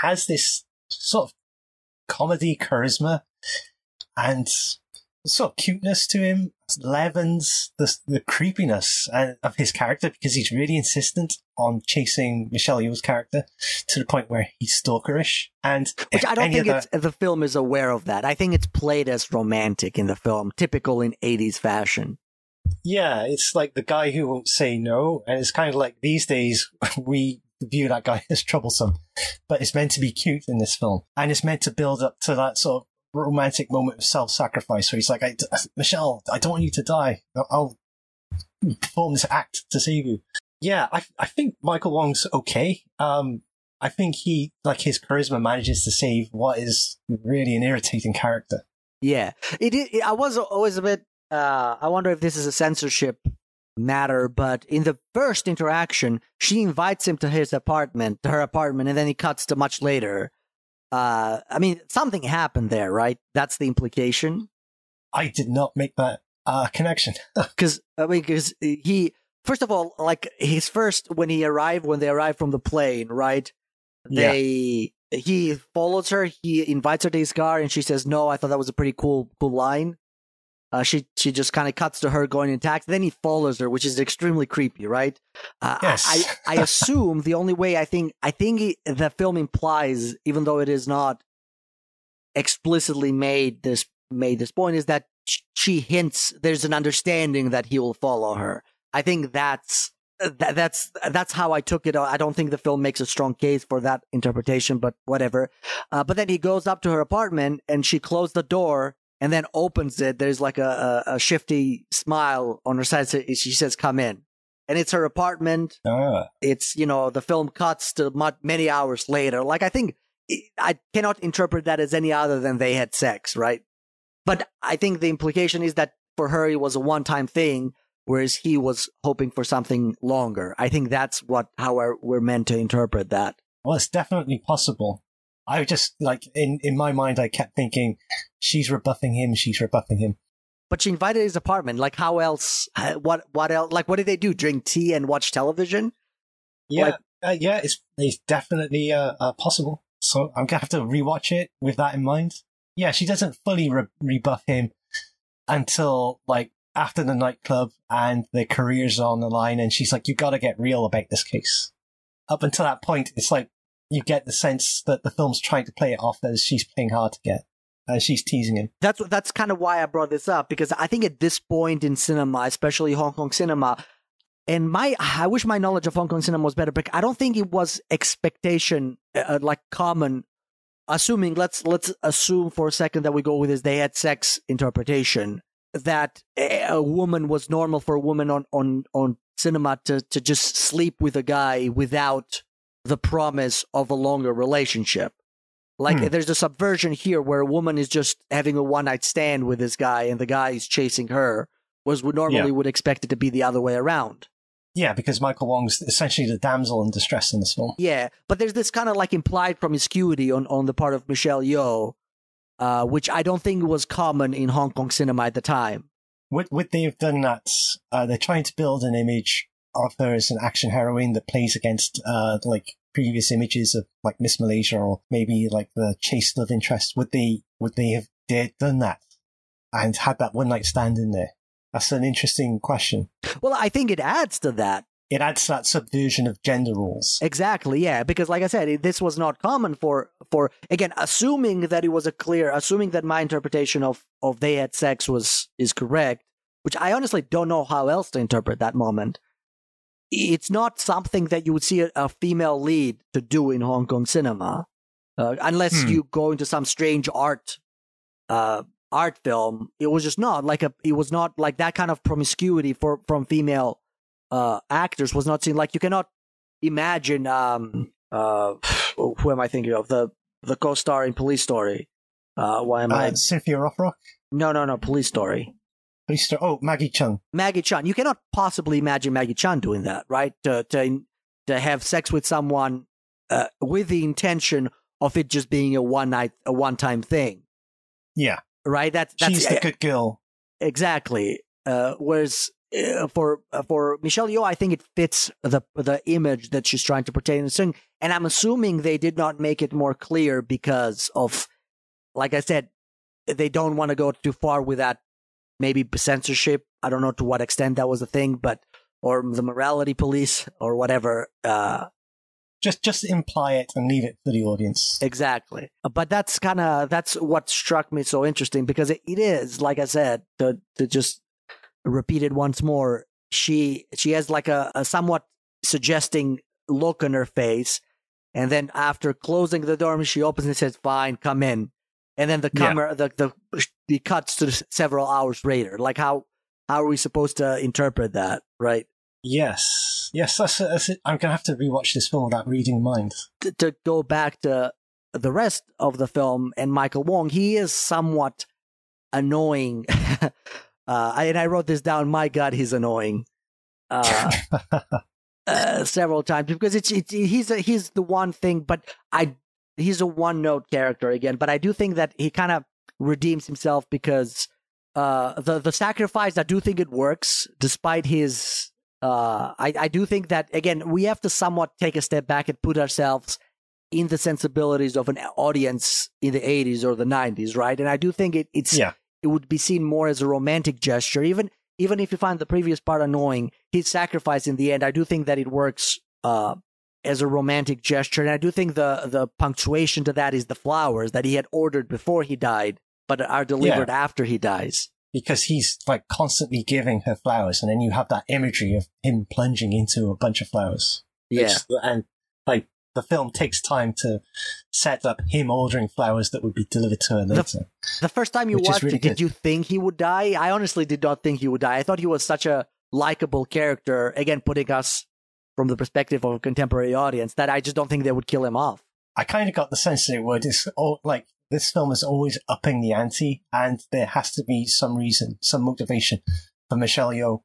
Speaker 6: has this sort of comedy charisma and sort of cuteness to him leavens the, the creepiness uh, of his character because he's really insistent on chasing Michelle Yeoh's character to the point where he's stalkerish. And
Speaker 5: Which I don't think
Speaker 6: other-
Speaker 5: it's, the film is aware of that. I think it's played as romantic in the film, typical in 80s fashion.
Speaker 6: Yeah, it's like the guy who won't say no, and it's kind of like these days (laughs) we view that guy (laughs) as troublesome, but it's meant to be cute in this film, and it's meant to build up to that sort of romantic moment of self-sacrifice where he's like, I, "Michelle, I don't want you to die. I'll, perform this act to save you." Yeah, I I think Michael Wong's okay. Um, I think he like his charisma manages to save what is really an irritating character.
Speaker 5: Yeah, it, it. I was always a bit. Uh, I wonder if this is a censorship matter, but in the first interaction, she invites him to his apartment, to her apartment, and then he cuts to much later. Uh, I mean, something happened there, right? That's the implication.
Speaker 6: I did not make that uh, connection. (laughs)
Speaker 5: Because I mean, because he first of all, like his first when he arrived, when they arrived from the plane, right?
Speaker 6: Yeah.
Speaker 5: They he follows her, he invites her to his car, and she says no. I thought that was a pretty cool cool line. Uh, she she just kind of cuts to her going in taxi. Then he follows her, which is extremely creepy, right? Uh,
Speaker 6: Yes.
Speaker 5: I, I (laughs) assume the only way I think I think he, the film implies, even though it is not explicitly made this made this point, is that she hints there's an understanding that he will follow her. I think that's that, that's that's how I took it. I don't think the film makes a strong case for that interpretation, but whatever. Uh, but then he goes up to her apartment and she closed the door and then opens it. There's like a, a, a shifty smile on her side. So She says, "Come in," and it's her apartment.
Speaker 6: Ah.
Speaker 5: It's you know the film cuts to many hours later. Like I think I cannot interpret that as any other than they had sex, right? But I think the implication is that for her it was a one-time thing, whereas he was hoping for something longer. I think that's what how we're, we're meant to interpret that.
Speaker 6: Well, it's definitely possible. I just like in in my mind, I kept thinking, she's rebuffing him. She's rebuffing him.
Speaker 5: But she invited his apartment. Like how else? uh, What what else? Like what did they do? Drink tea and watch television?
Speaker 6: Yeah,
Speaker 5: Like-
Speaker 6: uh, yeah, it's it's definitely uh, uh, possible. So I'm gonna have to rewatch it with that in mind. Yeah, she doesn't fully re- rebuff him until like after the nightclub and their careers are on the line, and she's like, "You got to get real about this case." Up until that point, it's like you get the sense that the film's trying to play it off as she's playing hard to get, and she's teasing him.
Speaker 5: That's that's kind of why I brought this up because I think at this point in cinema, especially Hong Kong cinema, and my I wish my knowledge of Hong Kong cinema was better, but I don't think it was expectation uh, like common. Assuming let's let's assume for a second that we go with this they had sex interpretation that a a woman was normal for a woman on on on cinema to to just sleep with a guy without the promise of a longer relationship. Like
Speaker 6: Hmm.
Speaker 5: there's a subversion here where a woman is just having a one night stand with this guy and the guy is chasing her, was we normally
Speaker 6: Yeah.
Speaker 5: would expect it to be the other way around.
Speaker 6: Yeah, because Michael Wong's essentially the damsel in distress in this film.
Speaker 5: Yeah, but there's this kind of like implied promiscuity on, on the part of Michelle Yeoh, uh, which I don't think was common in Hong Kong cinema at the time.
Speaker 6: Would would they have done that? Uh, they're trying to build an image of her as an action heroine that plays against uh, like previous images of like Miss Malaysia or maybe like the chase love interest. Would they would they have dared done that and had that one night stand in there? That's an interesting question.
Speaker 5: Well, I think it adds to that.
Speaker 6: It adds to that subversion of gender roles.
Speaker 5: Exactly, yeah, because like I said, it, this was not common for for again, assuming that it was a clear, assuming that my interpretation of of they had sex was is correct, which I honestly don't know how else to interpret that moment. It's not something that you would see a, a female lead to do in Hong Kong cinema, uh, unless
Speaker 6: Hmm.
Speaker 5: you go into some strange art uh, art film. It was just not like a. It was not like that kind of promiscuity for from female uh, actors was not seen. Like you cannot imagine um uh who am I thinking of the the co-star in Police Story. Uh, why am I?
Speaker 6: Uh, Cynthia Rothrock.
Speaker 5: No, no, no. Police Story.
Speaker 6: Oh, Maggie Cheung.
Speaker 5: Maggie Chan. You cannot possibly imagine Maggie Chan doing that, right? To to to have sex with someone uh, with the intention of it just being a one night, a one time thing,
Speaker 6: Yeah,
Speaker 5: right? That's that's
Speaker 6: she's the good girl.
Speaker 5: exactly. Uh, whereas uh, for uh, for Michelle Yeoh, I think it fits the the image that she's trying to portray in the thing. And I'm assuming they did not make it more clear because of, like I said, they don't want to go too far with that. Maybe censorship. I don't know to what extent that was a thing, but or the morality police or whatever. Uh,
Speaker 6: Just just imply it and leave it for the audience.
Speaker 5: Exactly. But that's kind of that's what struck me so interesting because it, it is like I said to to just repeat it once more. She she has like a, a somewhat suggesting look on her face, and then after closing the door, she opens and says, "Fine, come in." And then the
Speaker 6: Yeah.
Speaker 5: camera the the the cuts to several hours later. Like how how are we supposed to interpret that? Right.
Speaker 6: Yes, yes. That's, that's it. I'm gonna have to rewatch this film without reading minds.
Speaker 5: to, to go back to the rest of the film and Michael Wong, he is somewhat annoying. (laughs) uh, and I wrote this down. My God, he's annoying. Uh, (laughs) uh, several times because it's, it's he's a, he's the one thing, but I he's a one note character again. But I do think that he kind of redeems himself because uh, the the sacrifice. I do think it works despite his. Uh, I I do think that again we have to somewhat take a step back and put ourselves in the sensibilities of an audience in the 80s or the 90s, right? And I do think it, it's
Speaker 6: Yeah.
Speaker 5: it would be seen more as a romantic gesture, even even if you find the previous part annoying. His sacrifice in the end, I do think that it works uh, as a romantic gesture, and I do think the the punctuation to that is the flowers that he had ordered before he died, but are delivered after he dies.
Speaker 6: because he's like constantly giving her flowers, and then you have that imagery of him plunging into a bunch of flowers.
Speaker 5: Yeah,
Speaker 6: It's- and like the film takes time to set up him ordering flowers that would be delivered to her later.
Speaker 5: The first time you watched
Speaker 6: really
Speaker 5: it, did you think he would die? I honestly did not think he would die. I thought he was such a likable character, again, putting us from the perspective of a contemporary audience, that I just don't think they would kill him off.
Speaker 6: I kind of got the sense that it would. It's all like this film is always upping the ante, and there has to be some reason, some motivation for Michelle Yeoh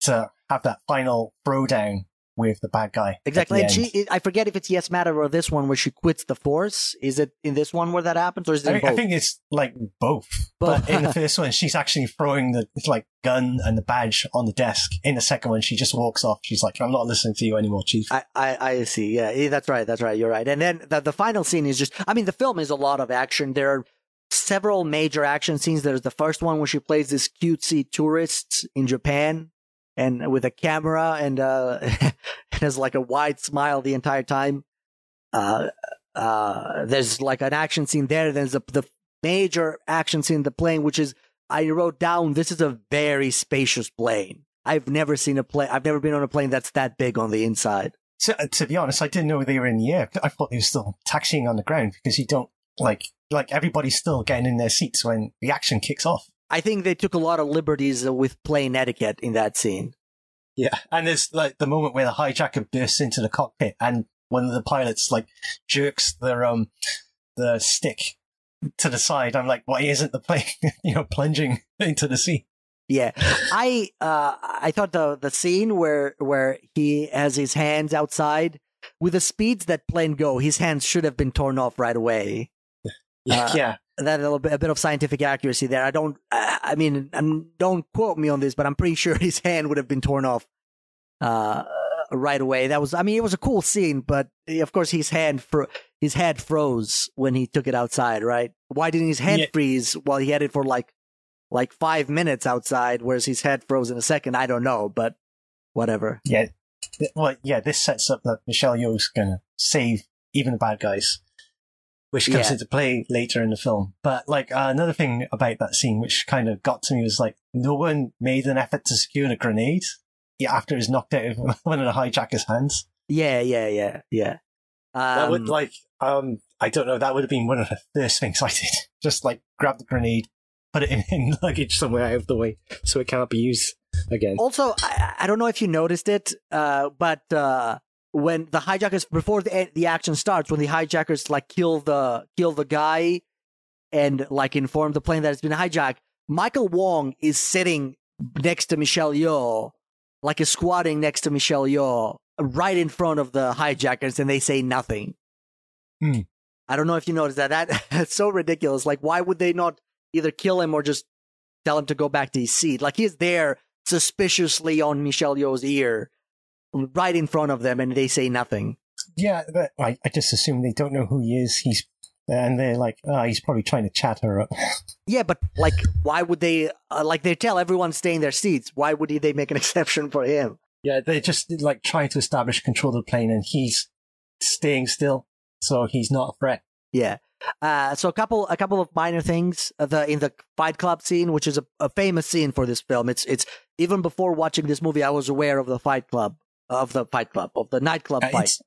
Speaker 6: to have that final throwdown with the bad guy.
Speaker 5: Exactly. And she, I forget if it's Yes Madam or this one where she quits the force. Is it in this one where that happens or is it
Speaker 6: I, think- I think it's like both.
Speaker 5: Both.
Speaker 6: But in (laughs) the first one, she's actually throwing the like gun and the badge on the desk. In the second one, she just walks off. She's like, "I'm not listening to you anymore, Chief."
Speaker 5: I, I, I see. Yeah, that's right. That's right. You're right. And then the, the final scene is just, I mean, the film is a lot of action. There are several major action scenes. There's the first one where she plays this cutesy tourist in Japan and with a camera and, uh, (laughs) and has like a wide smile the entire time. Uh, uh, there's like an action scene there. There's a, the major action scene in the plane, which is, I wrote down, this is a very spacious plane. I've never seen a plane. I've never been on a plane that's that big on the inside.
Speaker 6: To, uh, to be honest, I didn't know they were in the air. I thought they were still taxiing on the ground because you don't like like everybody's still getting in their seats when the action kicks off.
Speaker 5: I think they took a lot of liberties with plane etiquette in that scene.
Speaker 6: Yeah, and there's like the moment where the hijacker bursts into the cockpit and one of the pilots like jerks their um the stick to the side. I'm like, why isn't the plane (laughs) you know plunging into the sea?
Speaker 5: Yeah, I uh, I thought the the scene where where he has his hands outside with the speeds that plane go, his hands should have been torn off right away. Uh,
Speaker 6: yeah,
Speaker 5: That a little bit, a bit of scientific accuracy there. I don't, I mean, um, don't quote me on this, but I'm pretty (laughs) sure his hand would have been torn off uh, right away. That was, I mean, it was a cool scene, but of course his hand fro- his head froze when he took it outside. Right? Why didn't his head
Speaker 6: Yeah.
Speaker 5: freeze while he had it for like like five minutes outside, whereas his head froze in a second? I don't know, but whatever.
Speaker 6: yeah. Well, yeah, this sets up that Michelle Yeoh's gonna save even the bad guys, which comes
Speaker 5: Yeah.
Speaker 6: into play later in the film. But like uh, another thing about that scene, which kind of got to me, was like no one made an effort to secure the grenade. Yeah, after it was knocked out of (laughs) one of the hijacker's hands.
Speaker 5: Yeah, yeah, yeah, yeah.
Speaker 6: That
Speaker 5: Um,
Speaker 6: would like um I don't know, that would have been one of the first things (laughs) I did. Just like grab the grenade, put it in, (laughs) in luggage somewhere out of the way so it can't be used again.
Speaker 5: Also, I, I don't know if you noticed it, uh, but uh, when the hijackers before the the action starts, when the hijackers like kill the kill the guy and like inform the plane that it's been hijacked, Michael Wong is sitting next to Michelle Yeoh, like is squatting next to Michelle Yeoh, right in front of the hijackers, and they say nothing.
Speaker 6: Hmm.
Speaker 5: I don't know if you noticed that. That (laughs) that's so ridiculous. Like, why would they not either kill him or just tell him to go back to his seat? Like he's there suspiciously on Michelle Yeoh's ear, right in front of them, and they say nothing.
Speaker 6: Yeah, but I, I just assume they don't know who he is. He's and they're like, oh, he's probably trying to chat her up. (laughs)
Speaker 5: Yeah, but like, why would they? Uh, like, they tell everyone stay in their seats. Why would they make an (laughs) exception for him?
Speaker 6: yeah, they're just like trying to establish control of the plane, and he's staying still, so he's not a threat.
Speaker 5: Yeah. Uh, so a couple, a couple of minor things. Uh, the in the Fight Club scene, which is a, a famous scene for this film. It's it's even before watching this movie, I was aware of the Fight Club, of the Fight Club, of the nightclub
Speaker 6: Uh,
Speaker 5: fight.
Speaker 6: It's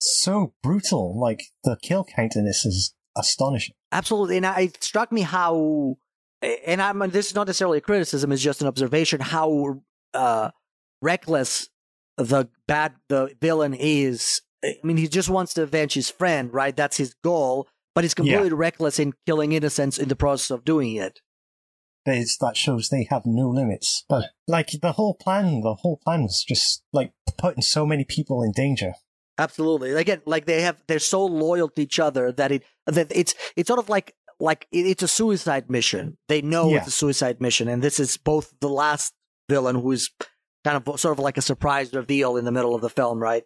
Speaker 6: so brutal. Like the kill count in this is astonishing.
Speaker 5: Absolutely, and I, it struck me how, and I'm this is not necessarily a criticism; it's just an observation how uh, reckless the bad the villain is. I mean, he just wants to avenge his friend, right? That's his goal, but he's completely reckless in killing innocents in the process of doing it.
Speaker 6: That shows they have no limits. But like the whole plan, the whole plan was just like putting so many people in danger.
Speaker 5: Absolutely. Again, like they have, they're so loyal to each other that it that it's it's sort of like like it's a suicide mission. They know
Speaker 6: Yeah.
Speaker 5: it's a suicide mission, and this is both the last villain who is kind of sort of like a surprise reveal in the middle of the film, right?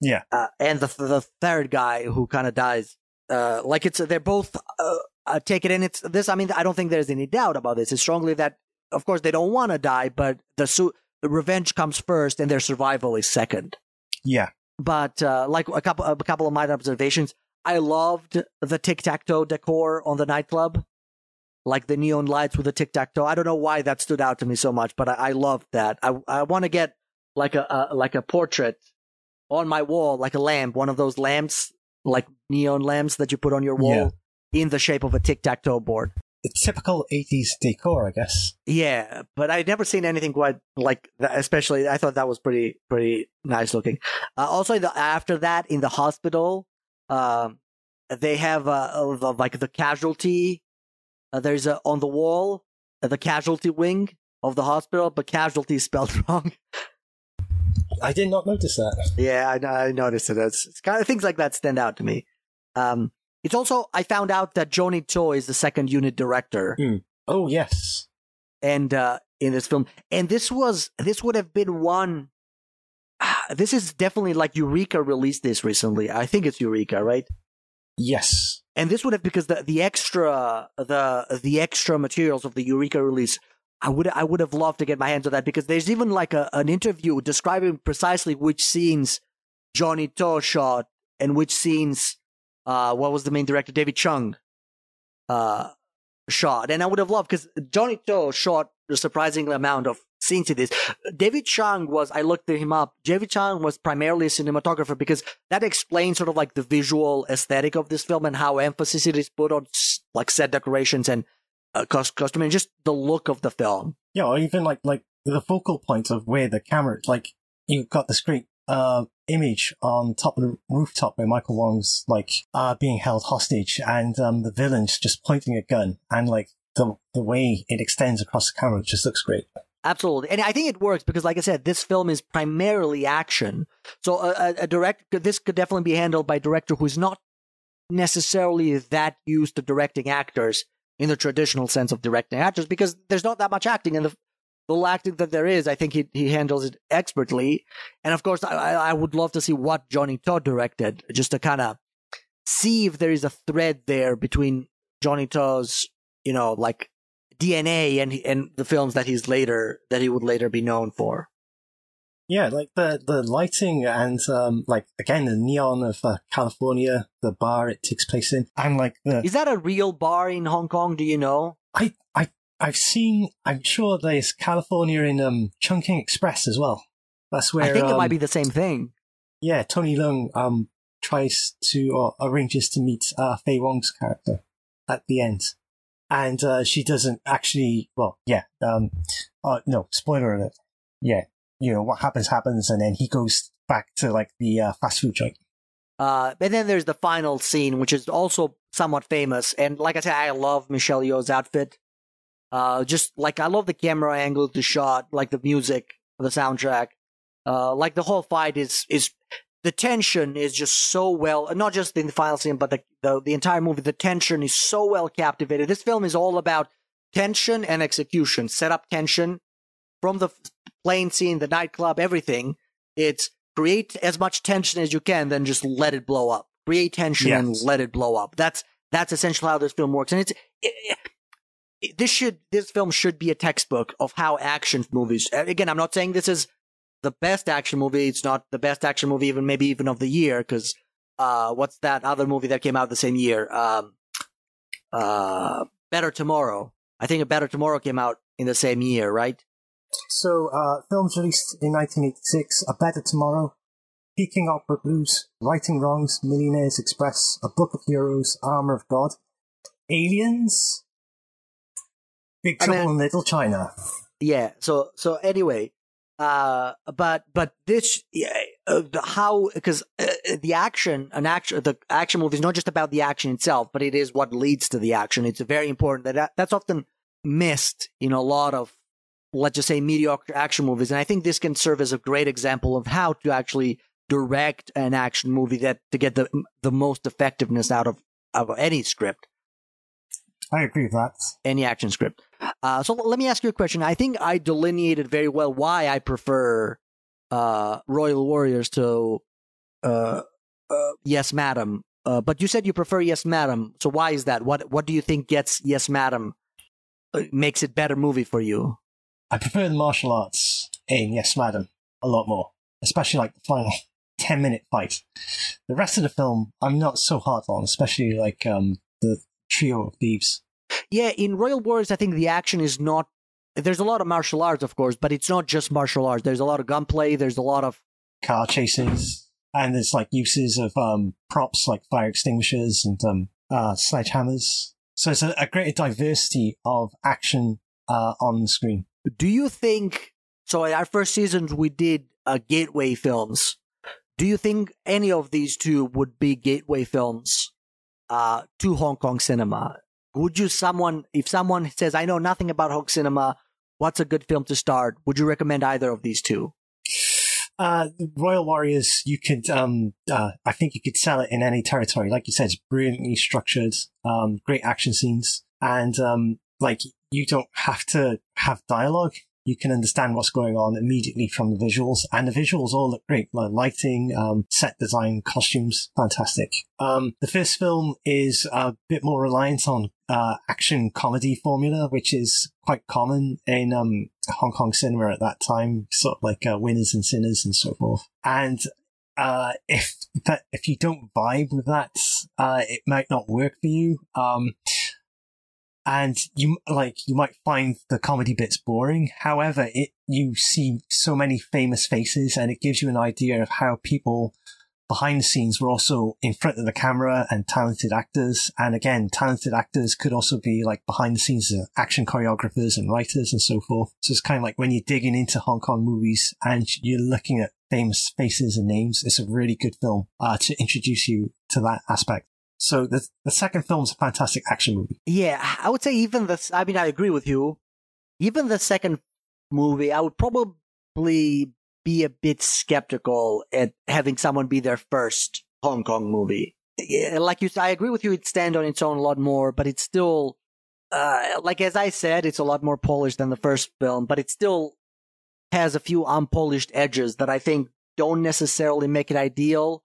Speaker 6: Yeah.
Speaker 5: Uh, and the the third guy who kind of dies. Uh, like it's they're both uh, uh, take it And It's this. I mean, I don't think there's any doubt about this. It's strongly that, of course, they don't want to die, but the su- the revenge comes first, and their survival is second
Speaker 6: Yeah.
Speaker 5: but uh, like a couple a couple of my observations. I loved the tic tac toe decor on the nightclub, like the neon lights with the tic tac toe. I don't know why that stood out to me so much, but I, I loved that. I I want to get like a, a like a portrait on my wall, like a lamp, one of those lamps, like neon lamps that you put on your wall, in the shape of a tic tac toe board.
Speaker 6: The typical 80s decor, I guess.
Speaker 5: Yeah, but I'd never seen anything quite like that. Especially, I thought that was pretty pretty nice looking. Uh, also, the, after that, in the hospital, um, they have uh, uh, like the casualty. Uh, there's a on the wall uh, the casualty wing of the hospital, but casualty is spelled (laughs) wrong.
Speaker 6: I did not notice that.
Speaker 5: yeah, I, I noticed it. It's, it's kind of things like that stand out to me. Um, it's also I found out that Johnny To is the second unit director.
Speaker 6: Oh, yes.
Speaker 5: and uh, in this film. And this was this would have been one. This is definitely like Eureka released this recently. I think it's Eureka, right?
Speaker 6: Yes.
Speaker 5: And this would have because the the extra the the extra materials of the Eureka release. I would I would have loved to get my hands on that because there's even like a, an interview describing precisely which scenes Johnny To shot and which scenes uh what was the main director David Chung uh shot. And I would have loved because Johnny To shot a surprising amount of scenes in this. David Chung was, I looked him up, David Chung was primarily a cinematographer because that explains sort of like the visual aesthetic of this film and how emphasis it is put on like set decorations and uh, cos- costume and just the look of the film.
Speaker 6: Yeah, or even like like the focal points of where the camera, like you've got the great uh, image on top of the rooftop where Michael Wong's like uh, being held hostage, and um, the villain's just pointing a gun, and like the the way it extends across the camera just looks great.
Speaker 5: Absolutely. And I think it works because, like I said, this film is primarily action. So a, a, a direct, this could definitely be handled by a director who's not necessarily that used to directing actors in the traditional sense of directing actors because there's not that much acting in the, the acting that there is, I think he, he handles it expertly. And of course, I, I I would love to see what Johnny To directed just to kind of see if there is a thread there between Johnny To's, you know, like DNA and and the films that he's later that he would later be known for.
Speaker 6: Yeah, like the the lighting and um like again the neon of uh, California, the bar it takes place in, and like the
Speaker 5: Is that a real bar in Hong Kong? Do you know?
Speaker 6: I I I've seen I'm sure there's California in um Chungking Express as well. That's where
Speaker 5: I think it
Speaker 6: um,
Speaker 5: might be the same thing.
Speaker 6: yeah Tony Leung um tries to or arranges to meet uh Faye Wong's character at the end, and uh, she doesn't actually. Well, yeah, um, uh, no spoiler alert. Yeah, you know what happens happens, and then he goes back to like the uh, fast food joint.
Speaker 5: Uh, and then there's the final scene, which is also somewhat famous. And like I said, I love Michelle Yeoh's outfit. Uh, just like I love the camera angle, the shot, like the music, the soundtrack. Uh, like the whole fight is is the tension is just so well, not just in the final scene, but the, the the entire movie. The tension is so well captivated. This film is all about tension and execution. Set up tension from the plane scene, the nightclub, everything. It's create as much tension as you can, then just let it blow up. Create tension
Speaker 6: Yes.
Speaker 5: and let it blow up. That's that's essentially how this film works, and it's. It, this should this film should be a textbook of how action movies. Again, I'm not saying this is the best action movie. It's not the best action movie, even maybe even of the year, because uh, what's that other movie that came out the same year? Um, uh, Better Tomorrow. I think a Better Tomorrow came out in the same year, right?
Speaker 6: So, uh, films released in 1986 A Better Tomorrow, Peking Opera Blues, Righting Wrongs, Millionaires Express, A Book of Heroes, Armor of God, Aliens, Big
Speaker 5: I
Speaker 6: Trouble
Speaker 5: mean-
Speaker 6: in Little China.
Speaker 5: Yeah. So so anyway, uh, but but this yeah, uh, how because uh, the action an action the action movie is not just about the action itself, but it is what leads to the action. It's very important that, that that's often missed in a lot of let's just say mediocre action movies, and I think this can serve as a great example of how to actually direct an action movie that to get the the most effectiveness out of of any script
Speaker 6: I agree with that.
Speaker 5: any action script. Uh, so let me ask you a question. I think I delineated very well why I prefer uh, Royal Warriors to uh, uh, Yes, Madam. Uh, but you said you prefer Yes, Madam. So why is that? What What do you think gets Yes, Madam uh, makes it better movie for you?
Speaker 6: I prefer the martial arts in Yes, Madam a lot more, especially like the final (laughs) 10 minute fight. The rest of the film, I'm not so hard on, especially like um, the trio of thieves.
Speaker 5: Yeah, in Royal Wars, I think the action is not. There's a lot of martial arts, of course, but it's not just martial arts. There's a lot of gunplay. There's a lot of
Speaker 6: car chases, and there's like uses of um, props like fire extinguishers and um, uh, sledgehammers. So it's a, a greater diversity of action uh, on the screen.
Speaker 5: do you think so in our first seasons we did uh, gateway films do you think any of these two would be gateway films uh, to hong kong cinema would you someone if someone says i know nothing about hong cinema what's a good film to start would you recommend either of these two
Speaker 6: Uh, Royal Warriors, you could, um, uh, I think you could sell it in any territory. Like you said, it's brilliantly structured, um, great action scenes, and um, like you don't have to have dialogue. You can understand what's going on immediately from the visuals, and the visuals all look great. Like lighting, um, set design, costumes, fantastic. Um, the first film is a bit more reliant on uh, action comedy formula, which is quite common in um, Hong Kong cinema at that time, sort of like uh, winners and sinners and so forth. And uh, if that if you don't vibe with that, uh, it might not work for you. And you like you might find the comedy bits boring. However, it you see so many famous faces, and it gives you an idea of how people behind the scenes were also in front of the camera and talented actors. And again, talented actors could also be like behind the scenes action choreographers and writers and so forth. So it's kind of like when you're digging into Hong Kong movies and you're looking at famous faces and names, it's a really good film uh, to introduce you to that aspect. So the, the second film is a fantastic action movie.
Speaker 5: yeah i would say even the i mean i agree with you. Even the second movie i would probably be a bit skeptical at having someone be their first hong kong movie. Like you said i agree with you it stand on its own a lot more but it's still uh, like as i said it's a lot more polished than the first film but it still has a few unpolished edges that i think don't necessarily make it ideal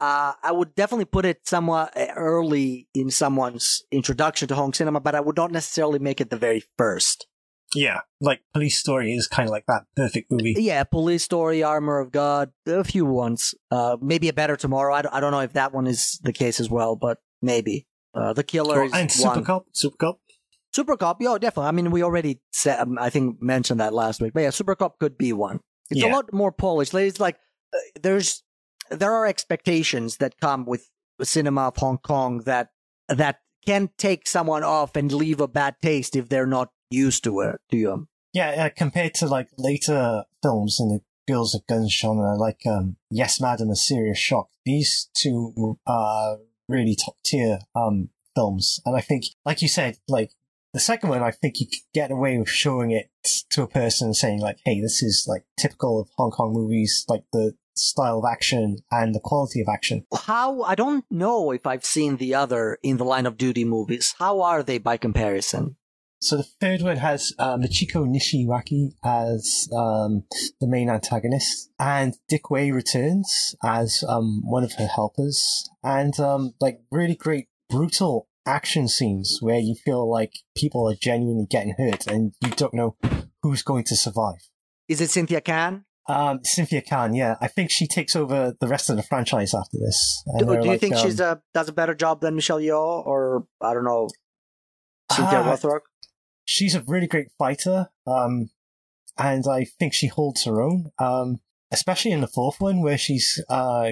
Speaker 5: uh, I would definitely put it somewhat early in someone's introduction to Hong cinema, but I would not necessarily make it the very first.
Speaker 6: Yeah, like Police Story is kind of like that perfect movie.
Speaker 5: Yeah, Police Story, Armor of God, a few ones. Uh, maybe a Better Tomorrow. I don't, I don't know if that one is the case as well, but maybe. Uh, the Killer is
Speaker 6: Oh, and
Speaker 5: one.
Speaker 6: Super Cop, Super Cop.
Speaker 5: Super Cop, yeah, definitely. I mean, we already said, um, I think, mentioned that last week. But yeah, Super Cop could be one. It's a lot more polished. Like, It's like uh, there's there are expectations that come with cinema of Hong Kong that that can take someone off and leave a bad taste if they're not used to it. To you,
Speaker 6: Yeah, uh, compared to like later films in the Girls of Guns genre, like um, Yes, Madam, A Serious Shock, these two are really top tier um, films. And I think, like you said, like The second one, I think you could get away with showing it to a person saying like, "Hey, this is like typical of Hong Kong movies, like the style of action and the quality of action."
Speaker 5: How I don't know if I've seen the other in the Line of Duty movies. How are they by comparison?
Speaker 6: So the third one has uh, Michiko Nishiwaki as um, the main antagonist, and Dick Wei returns as um, one of her helpers, and um, like really great brutal action scenes where you feel like people are genuinely getting hurt, and you don't know who's going to survive.
Speaker 5: Is it Cynthia Khan?
Speaker 6: Um, Cynthia Khan, yeah, I think she takes over the rest of the franchise after this.
Speaker 5: Do, do you
Speaker 6: like,
Speaker 5: think
Speaker 6: um,
Speaker 5: she's a does a better job than Michelle Yeoh or I don't know Cynthia
Speaker 6: Ah,
Speaker 5: Rothrock?
Speaker 6: she's a really great fighter, um, and I think she holds her own, um, especially in the fourth one where she's uh,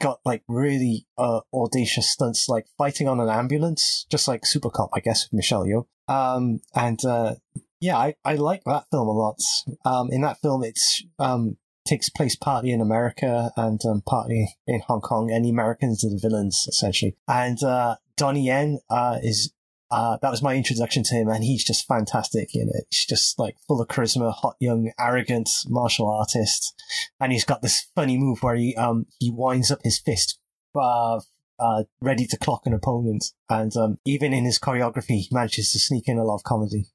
Speaker 6: got like really uh, audacious stunts, like fighting on an ambulance, just like Super Cop, I guess, with Michelle Yeoh. Um, and uh, yeah, I, I like that film a lot. Um, in that film, it's um, takes place partly in America and um, partly in Hong Kong, and the Americans are the villains essentially. And uh, Donnie Yen uh, is uh, that was my introduction to him, and he's just fantastic in it. He's just like full of charisma, hot, young, arrogant martial artist, and he's got this funny move where he um he winds up his fist, uh, uh ready to clock an opponent, and um even in his choreography, he manages to sneak in a lot of comedy.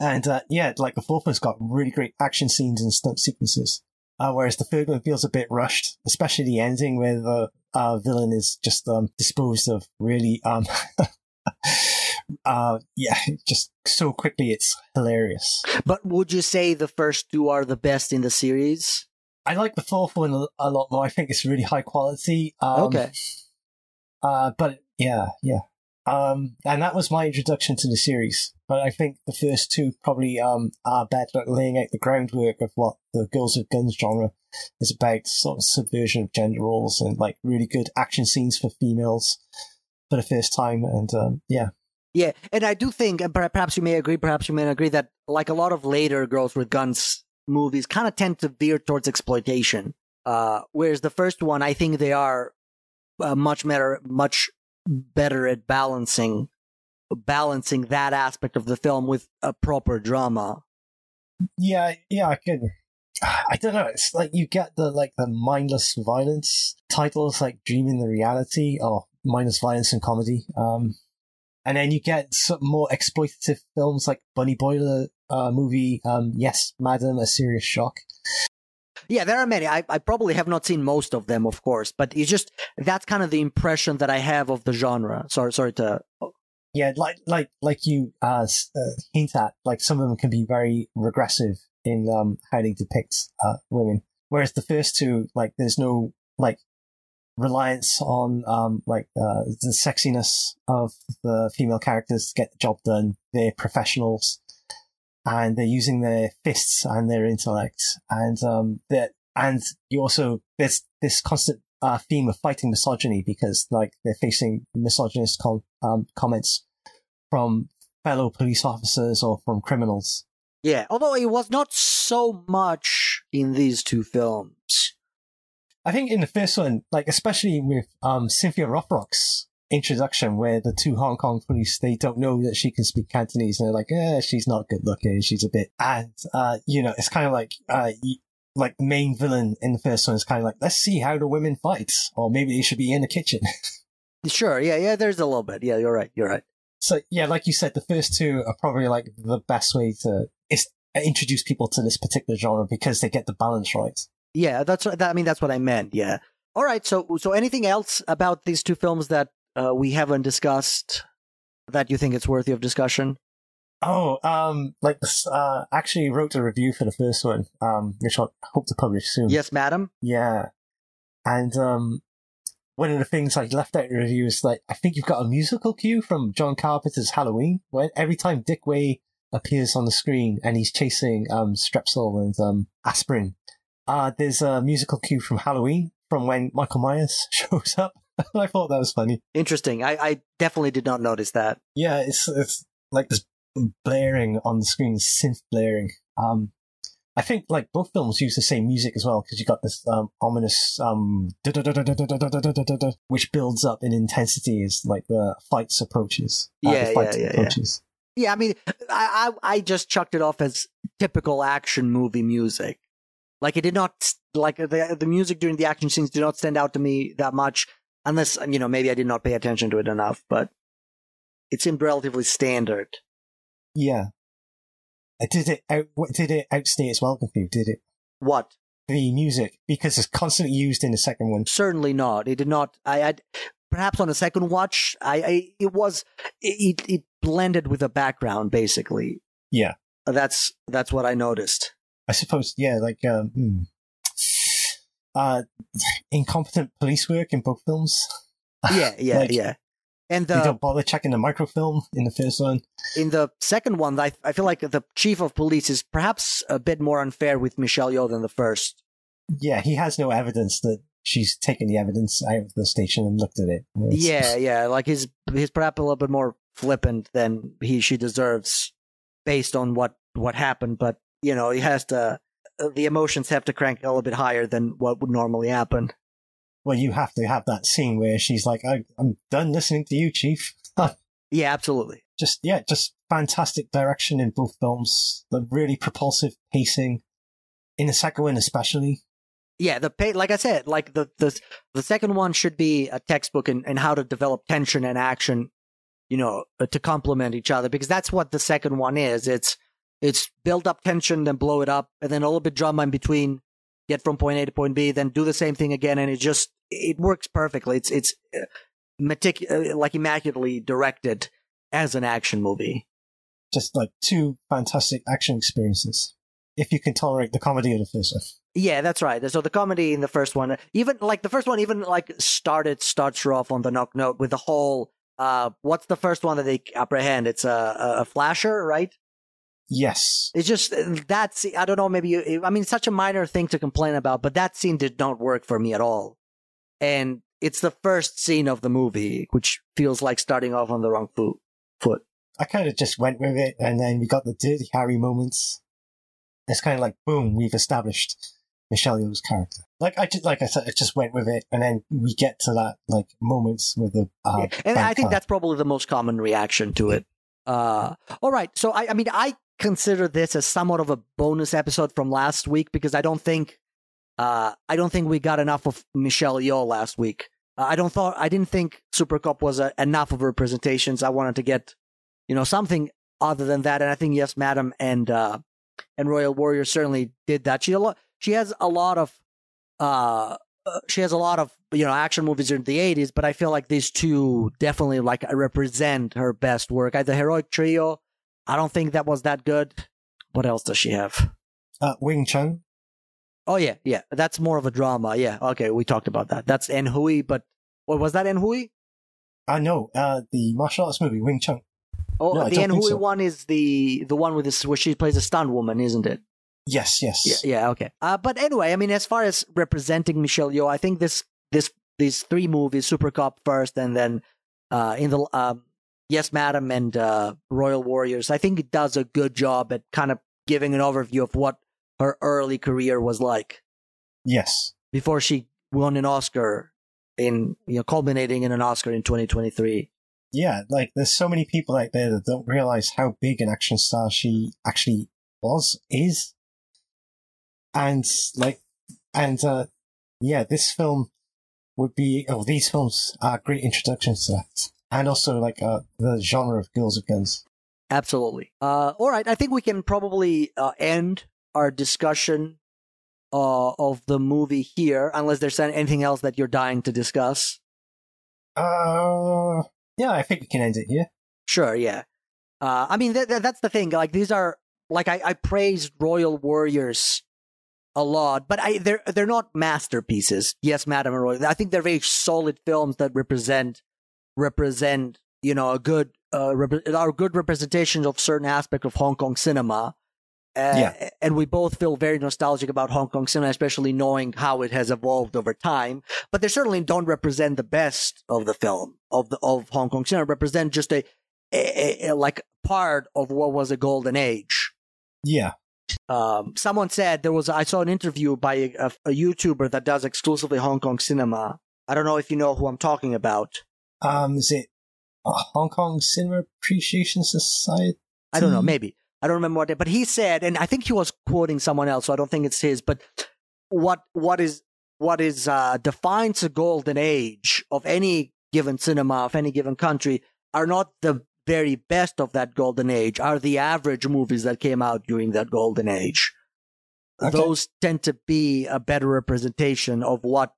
Speaker 6: And uh, yeah, like the fourth one's got really great action scenes and stunt sequences. Uh, whereas the third one feels a bit rushed, especially the ending where the uh, villain is just um, disposed of really um, (laughs) uh, yeah, just so quickly. It's hilarious.
Speaker 5: But would you say the first two are the best in the series?
Speaker 6: I like the fourth one a, a lot more. I think it's really high quality. Um,
Speaker 5: okay.
Speaker 6: Uh, but yeah, yeah. Um, and that was my introduction to the series. But I think the first two probably um, are better at laying out the groundwork of what the Girls with Guns genre is about, sort of subversion of gender roles and like really good action scenes for females for the first time. And um, yeah,
Speaker 5: Yeah, and I do think, and perhaps you may agree, perhaps you may agree, that like a lot of later Girls with Guns movies kind of tend to veer towards exploitation. Uh, whereas the first one, I think they are uh, much better, much better at balancing, balancing that aspect of the film with a proper drama.
Speaker 6: Yeah, yeah, I could. I don't know. It's like you get the like the mindless violence titles like "Dreaming the Reality" or "Mindless Violence and Comedy," um, and then you get some more exploitative films like Bunny Boiler uh, movie, um, "Yes, Madam," a serious shock.
Speaker 5: Yeah, there are many. I, I probably have not seen most of them, of course, but it's just that's kind of the impression that I have of the genre. Sorry, sorry to.
Speaker 6: Yeah, like like like you uh, uh, hint at, like some of them can be very regressive in um, how they depict uh, women. Whereas the first two, like, there's no like reliance on um, like uh, the sexiness of the female characters to get the job done. They're professionals, and they're using their fists and their intellect, and um, that and you also there's this constant uh, theme of fighting misogyny because like they're facing misogynist com- um, comments from fellow police officers or from criminals.
Speaker 5: Yeah, although it was not so much in these two films.
Speaker 6: I think in the first one, like especially with um, Cynthia Rothrock's introduction, where the two Hong Kong police they don't know that she can speak Cantonese, and they're like, "Eh, she's not good looking. She's a bit," and uh, you know, it's kind of like, uh, y- like the main villain in the first one is kind of like, "Let's see how the women fight," or maybe they should be in the kitchen. (laughs)
Speaker 5: Sure, yeah, yeah, there's a little bit. Yeah, you're right, you're right.
Speaker 6: so yeah, like you said, the first two are probably like the best way to is introduce people to this particular genre because they get the balance right.
Speaker 5: Yeah, that's that, I mean that's what I meant. Yeah. All right. So so anything else about these two films that uh, we haven't discussed that you think it's worthy of discussion?
Speaker 6: Oh, um, like this, uh, actually wrote a review for the first one, um, which I hope to publish soon.
Speaker 5: Yes, madam.
Speaker 6: Yeah. And, um, one of the things I left out in the review is like, I think you've got a musical cue from John Carpenter's Halloween, when every time Dick Wei appears on the screen and he's chasing, um, Strepsil and, um, aspirin, uh, there's a musical cue from Halloween from when Michael Myers (laughs) shows up. (laughs) I thought that was funny.
Speaker 5: Interesting. I, I definitely did not notice that.
Speaker 6: Yeah, it's, it's like this blaring on the screen, synth blaring. Um, I think like both films use the same music as well because you got this um, ominous um, which builds up in intensity as like the fights approaches. Uh,
Speaker 5: yeah,
Speaker 6: fight
Speaker 5: yeah, yeah,
Speaker 6: approaches.
Speaker 5: yeah, yeah. I mean, I, I I just chucked it off as typical action movie music. Like it did not like the the music during the action scenes did not stand out to me that much unless you know maybe I did not pay attention to it enough. But it seemed relatively standard.
Speaker 6: Yeah. Uh, Did it out, did it outstay its welcome for you? Did it
Speaker 5: What?
Speaker 6: the music because it's constantly used in the second one?
Speaker 5: Certainly not. It did not. I had perhaps on a second watch. I, I it was it, it blended with the background basically.
Speaker 6: Yeah.
Speaker 5: That's that's what I noticed.
Speaker 6: I suppose. Yeah, like um, hmm. Uh, (laughs) incompetent police work in both films.
Speaker 5: Yeah, yeah, (laughs)
Speaker 6: Like,
Speaker 5: yeah. And
Speaker 6: they don't bother checking the microfilm in the first one.
Speaker 5: in the second one, I I feel like the chief of police is perhaps a bit more unfair with Michelle Yeoh than the first.
Speaker 6: Yeah, he has no evidence that she's taken the evidence out of the station and looked at it. It's-
Speaker 5: Yeah, yeah. Like he's he's perhaps a little bit more flippant than he she deserves, based on what what happened. But you know, he has to. The emotions have to crank a little bit higher than what would normally happen.
Speaker 6: Well, you have to have that scene where she's like, I, "I'm done listening to you, Chief." (laughs)
Speaker 5: Yeah, absolutely.
Speaker 6: just yeah, just fantastic direction in both films. The really propulsive pacing in the second one, especially.
Speaker 5: Yeah, the pay, like I said, like the the the second one should be a textbook in, in how to develop tension and action, you know, to complement each other because that's what the second one is. It's it's build up tension, then blow it up, and then a little bit drama in between, get from point A to point B, then do the same thing again, and it just it works perfectly. It's it's uh, metic- uh, like immaculately directed as an action movie.
Speaker 6: Just like two fantastic action experiences. If you can tolerate the comedy of the first one.
Speaker 5: Yeah, that's right. So the comedy in the first one, even like the first one, even like started starts her off on the knock note with the whole. Uh, what's the first one that they apprehend? It's a a, a flasher, right?
Speaker 6: Yes.
Speaker 5: It's just that scene. I don't know. Maybe you, I mean, it's such a minor thing to complain about, but that scene did not work for me at all. And it's the first scene of the movie, which feels like starting off on the wrong foot. Foot.
Speaker 6: I kind of just went with it, and then we got the Dirty Harry moments. It's kind of like, boom, we've established Michelle Yeoh's character. Like I just, like I said, I just went with it, and then we get to that like moments with the. Uh,
Speaker 5: and I think
Speaker 6: card.
Speaker 5: that's probably the most common reaction to it. Uh, all right, so I, I mean, I consider this as somewhat of a bonus episode from last week because I don't think, uh, I don't think we got enough of Michelle Yeoh last week. Uh, I don't thought, I didn't think Super Cop was a, enough of representations. I wanted to get, you know, something other than that, and I think yes, Madam and uh, and Royal Warrior certainly did that. She a lot, she has a lot of, uh, uh, she has a lot of you know action movies in the 80s but i feel like these two definitely like represent her best work I, the heroic trio i don't think that was that good what else does she have
Speaker 6: uh, Wing Chun.
Speaker 5: oh yeah yeah that's more of a drama yeah okay we talked about that that's Ann Hui but what was that Ann Hui
Speaker 6: I know uh, the martial arts movie Wing Chun.
Speaker 5: oh
Speaker 6: No,
Speaker 5: the
Speaker 6: don't Ann
Speaker 5: Hui
Speaker 6: so.
Speaker 5: one is the the one with this where she plays a stunt woman isn't it
Speaker 6: Yes, yes.
Speaker 5: Yeah, yeah, okay. Uh, but anyway, I mean, as far as representing Michelle Yeoh, I think this this these three movies, Super Cop first, and then uh, in the um, Yes, Madam, and uh, Royal Warriors, I think it does a good job at kind of giving an overview of what her early career was like
Speaker 6: Yes.
Speaker 5: before she won an Oscar in you know culminating in an Oscar in 2023.
Speaker 6: Yeah, like there's so many people out there that don't realize how big an action star she actually was, is. And like, and uh, yeah, this film would be, oh, these films are great introductions to that. And also like uh, the genre of girls with guns.
Speaker 5: Absolutely. Uh, all right. I think we can probably uh, end our discussion uh, of the movie here, unless there's anything else that you're dying to discuss.
Speaker 6: Uh, yeah, I think we can end it here.
Speaker 5: Sure. Yeah. Uh, I mean, th- th- that's the thing. Like these are like I, I praised Royal Warriors a lot, but I they're they're not masterpieces. Yes, Madam and Royal. I think they're very solid films that represent represent you know a good uh rep- are good representations of certain aspect of Hong Kong cinema. Uh,
Speaker 6: Yeah.
Speaker 5: and we both feel very nostalgic about Hong Kong cinema, especially knowing how it has evolved over time. But they certainly don't represent the best of the film of the of Hong Kong cinema. Represent just a, a, a like part of what was a golden age.
Speaker 6: Yeah.
Speaker 5: Um, someone said there was I saw an interview by a, a, a YouTuber that does exclusively Hong Kong cinema. I don't know if you know who I'm talking about.
Speaker 6: Um, is it Hong Kong Cinema Appreciation Society?
Speaker 5: I don't know, maybe. I don't remember what, but he said, and I think he was quoting someone else, so I don't think it's his. But what what is what is uh, defines the golden age of any given cinema of any given country are not the very best of that golden age, are the average movies that came out during that golden age.
Speaker 6: Okay.
Speaker 5: Those tend to be a better representation of what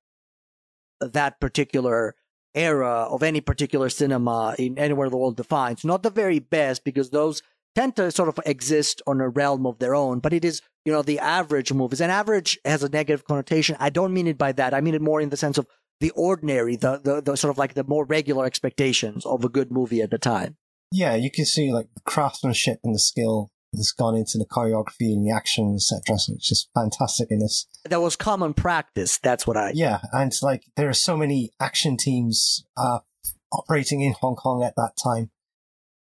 Speaker 5: that particular era of any particular cinema in anywhere the world defines. Not the very best, because those tend to sort of exist on a realm of their own, but it is, you know, the average movies. And average has a negative connotation. I don't mean it by that. I mean it more in the sense of the ordinary, the, the, the sort of like the more regular expectations of a good movie at the time.
Speaker 6: Yeah, you can see like the craftsmanship and the skill that's gone into the choreography and the action, etc. So it's just fantastic in this.
Speaker 5: That was common practice. That's what I.
Speaker 6: Yeah, and like there are so many action teams uh, operating in Hong Kong at that time.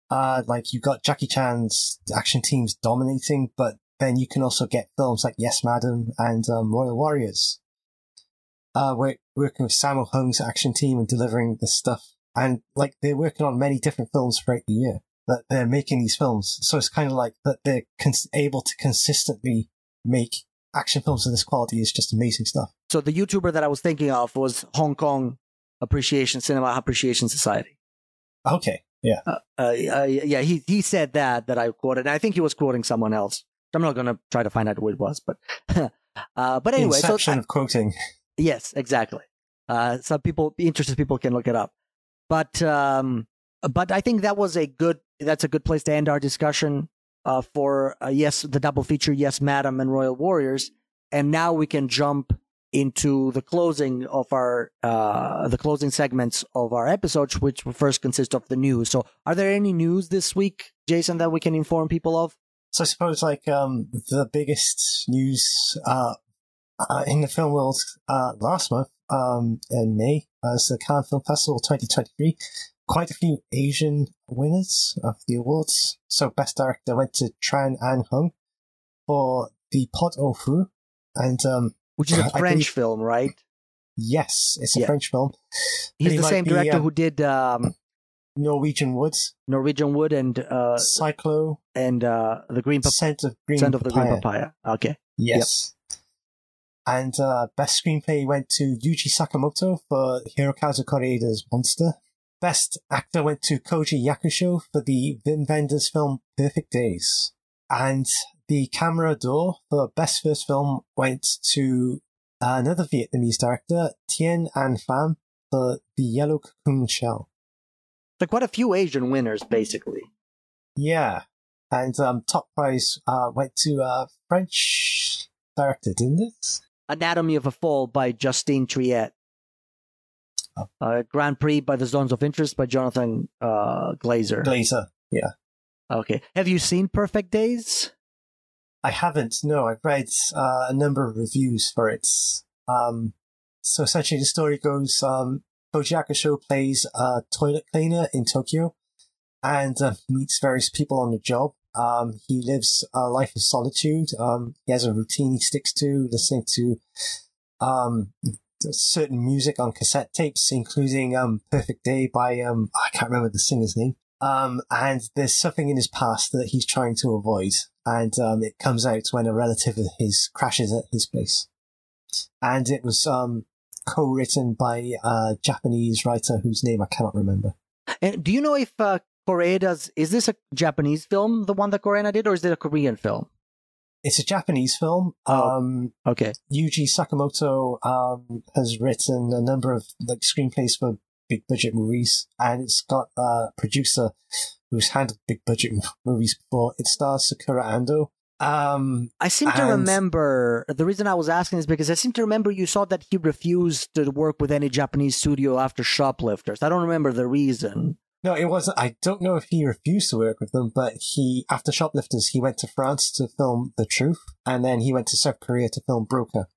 Speaker 6: Uh, like you got Jackie Chan's action teams dominating, but then you can also get films like Yes Madam and um, Royal Warriors. Uh, we're working with Sammo Hung's action team and delivering this stuff. And like they're working on many different films throughout the year that they're making these films. So it's kind of like that they're cons- able to consistently make action films of this quality is just amazing stuff.
Speaker 5: So the YouTuber that I was thinking of was Hong Kong Appreciation Cinema Appreciation Society.
Speaker 6: Okay. Yeah.
Speaker 5: Uh, uh, yeah, he he said that that I quoted. And I think he was quoting someone else. I'm not going to try to find out who it was, but (laughs) uh, but anyway,
Speaker 6: Inception
Speaker 5: so
Speaker 6: of quoting. (laughs)
Speaker 5: yes, exactly. Uh, some people, interested people, can look it up. But um, but I think that was a good. That's a good place to end our discussion uh, for uh, yes, the double feature, yes, Madam and Royal Warriors, and now we can jump into the closing of our uh, the closing segments of our episodes, which first consist of the news. So, are there any news this week, Jason, that we can inform people of?
Speaker 6: So I suppose like um, the biggest news uh, uh, in the film world uh, last month um, in May was the Cannes Film Festival 2023. Quite a few Asian winners of the awards. So Best Director went to Tran Anh Hung for The Pot au Feu. And um,
Speaker 5: Which is a (laughs)
Speaker 6: I
Speaker 5: French
Speaker 6: believe-
Speaker 5: film, right?
Speaker 6: yes, it's a
Speaker 5: Yeah.
Speaker 6: French film.
Speaker 5: He's
Speaker 6: Pretty
Speaker 5: the same
Speaker 6: the,
Speaker 5: director
Speaker 6: um,
Speaker 5: who did um,
Speaker 6: Norwegian Woods,
Speaker 5: Norwegian Wood and uh,
Speaker 6: Cyclo,
Speaker 5: and uh, the Green Pap-
Speaker 6: Scent of Green
Speaker 5: Scent of the Green
Speaker 6: Papaya.
Speaker 5: Okay.
Speaker 6: Yes. And uh, best screenplay went to Yuji Sakamoto for Hirokazu Koreeda's Monster. Best actor went to Koji Yakusho for the Wim Wenders film Perfect Days. And the Camera d'Or for best first film went to another Vietnamese director, Tien An Pham, for The Yellow Cocoon Shell.
Speaker 5: So quite a few Asian winners, basically.
Speaker 6: Yeah. And um, top prize uh, went to a French director, didn't it?
Speaker 5: Anatomy of a Fall by Justine Triet. Uh, Grand Prix by the Zones of Interest by Jonathan uh, Glazer.
Speaker 6: Glazer. Yeah.
Speaker 5: okay. Have you seen Perfect Days?
Speaker 6: I haven't. No, I've read uh, a number of reviews for it. Um, so essentially, the story goes: um, Koji Yakusho plays a toilet cleaner in Tokyo, and uh, meets various people on the job. Um, he lives a life of solitude. Um, he has a routine he sticks to, listening to um, certain music on cassette tapes, including um, "Perfect Day" by um, I can't remember the singer's name. Um, and there's something in his past that he's trying to avoid, and um, it comes out when a relative of his crashes at his place. And it was um, co-written by a Japanese writer whose name I cannot remember.
Speaker 5: And do you know if uh, Koreeda's is this a Japanese film, the one that Koreeda did, or is it a Korean film?
Speaker 6: It's a Japanese film.
Speaker 5: Oh.
Speaker 6: Um,
Speaker 5: Okay.
Speaker 6: Yuji Sakamoto um, has written a number of like screenplays for big budget movies, and it's got a producer who's handled big budget movies before. It stars Sakura Ando. Um,
Speaker 5: I seem to remember the reason I was asking is because I seem to remember you saw that he refused to work with any Japanese studio after Shoplifters. I don't remember the reason.
Speaker 6: No, it wasn't. I don't know if he refused to work with them, but he after Shoplifters, he went to France to film The Truth, and then he went to South Korea to film Broker.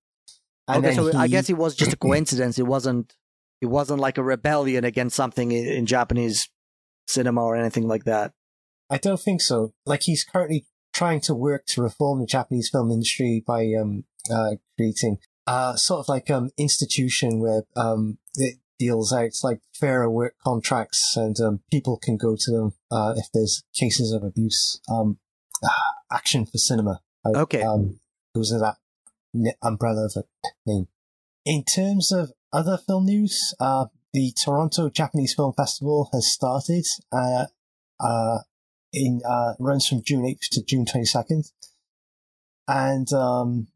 Speaker 6: And
Speaker 5: okay, so I guess it was just a (clears throat) coincidence. It wasn't. It wasn't like a rebellion against something in, Japanese cinema or anything like that.
Speaker 6: I don't think so. Like he's currently trying to work to reform the Japanese film industry by um uh creating uh sort of like um institution where um the, deals out like fairer work contracts, and um, people can go to them uh, if there's cases of abuse. Um, action for cinema. uh,
Speaker 5: Okay.
Speaker 6: Um, goes under that umbrella of a name. In terms of other film news, uh, the Toronto Japanese Film Festival has started. Uh, uh, in uh, runs from June 8th to June 22nd, and um,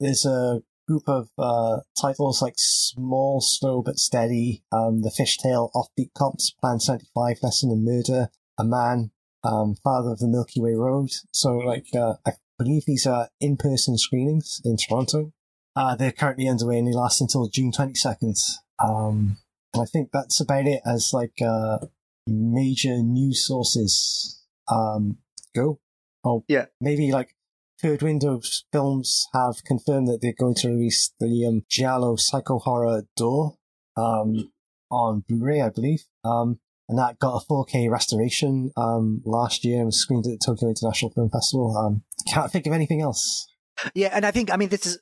Speaker 6: there's a group of uh, titles like Small, Slow but Steady, um, The Fish Tale, Offbeat Cops, Plan 75, Lesson in Murder, A Man, um, Father of the Milky Way Road. So, like, uh, I believe these are in-person screenings in Toronto. Uh, they're currently underway and they last until June 22nd. Um, and I think that's about it as, like, uh, major news sources um, go. Oh,
Speaker 5: Yeah.
Speaker 6: Maybe, like, Third Window Films have confirmed that they're going to release the um, Giallo psycho horror Door um, on Blu-ray, I believe. Um, and that got a 4K restoration um, last year and was screened at the Tokyo International Film Festival. Um, can't think of anything else.
Speaker 5: Yeah, and I think I mean this is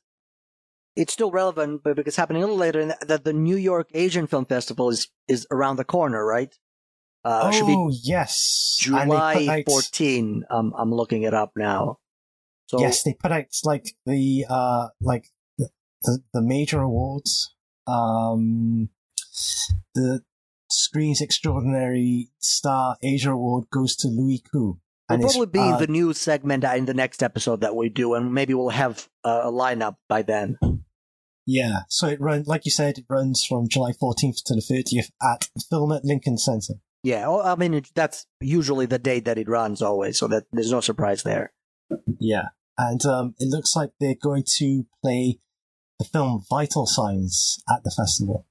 Speaker 5: it's still relevant, but because it's happening a little later, and that the New York Asian Film Festival is is around the corner, right? Uh, should be
Speaker 6: oh, yes.
Speaker 5: July
Speaker 6: put out-
Speaker 5: 14. Um, I'm looking it up now. So
Speaker 6: yes, they put out like the uh like the the, the major awards. Um the Screens Extraordinary Star Asia Award goes to Louis Koo.
Speaker 5: It'll probably be
Speaker 6: uh,
Speaker 5: the news segment in the next episode that we do, and maybe we'll have a lineup by then.
Speaker 6: Yeah, so it runs like you said, it runs from July 14th to the 30th at Film at Lincoln Center.
Speaker 5: Yeah, I mean it, that's usually the date that it runs always, so that there's no surprise there.
Speaker 6: Yeah, and um, it looks like they're going to play the film Vital Signs at the festival.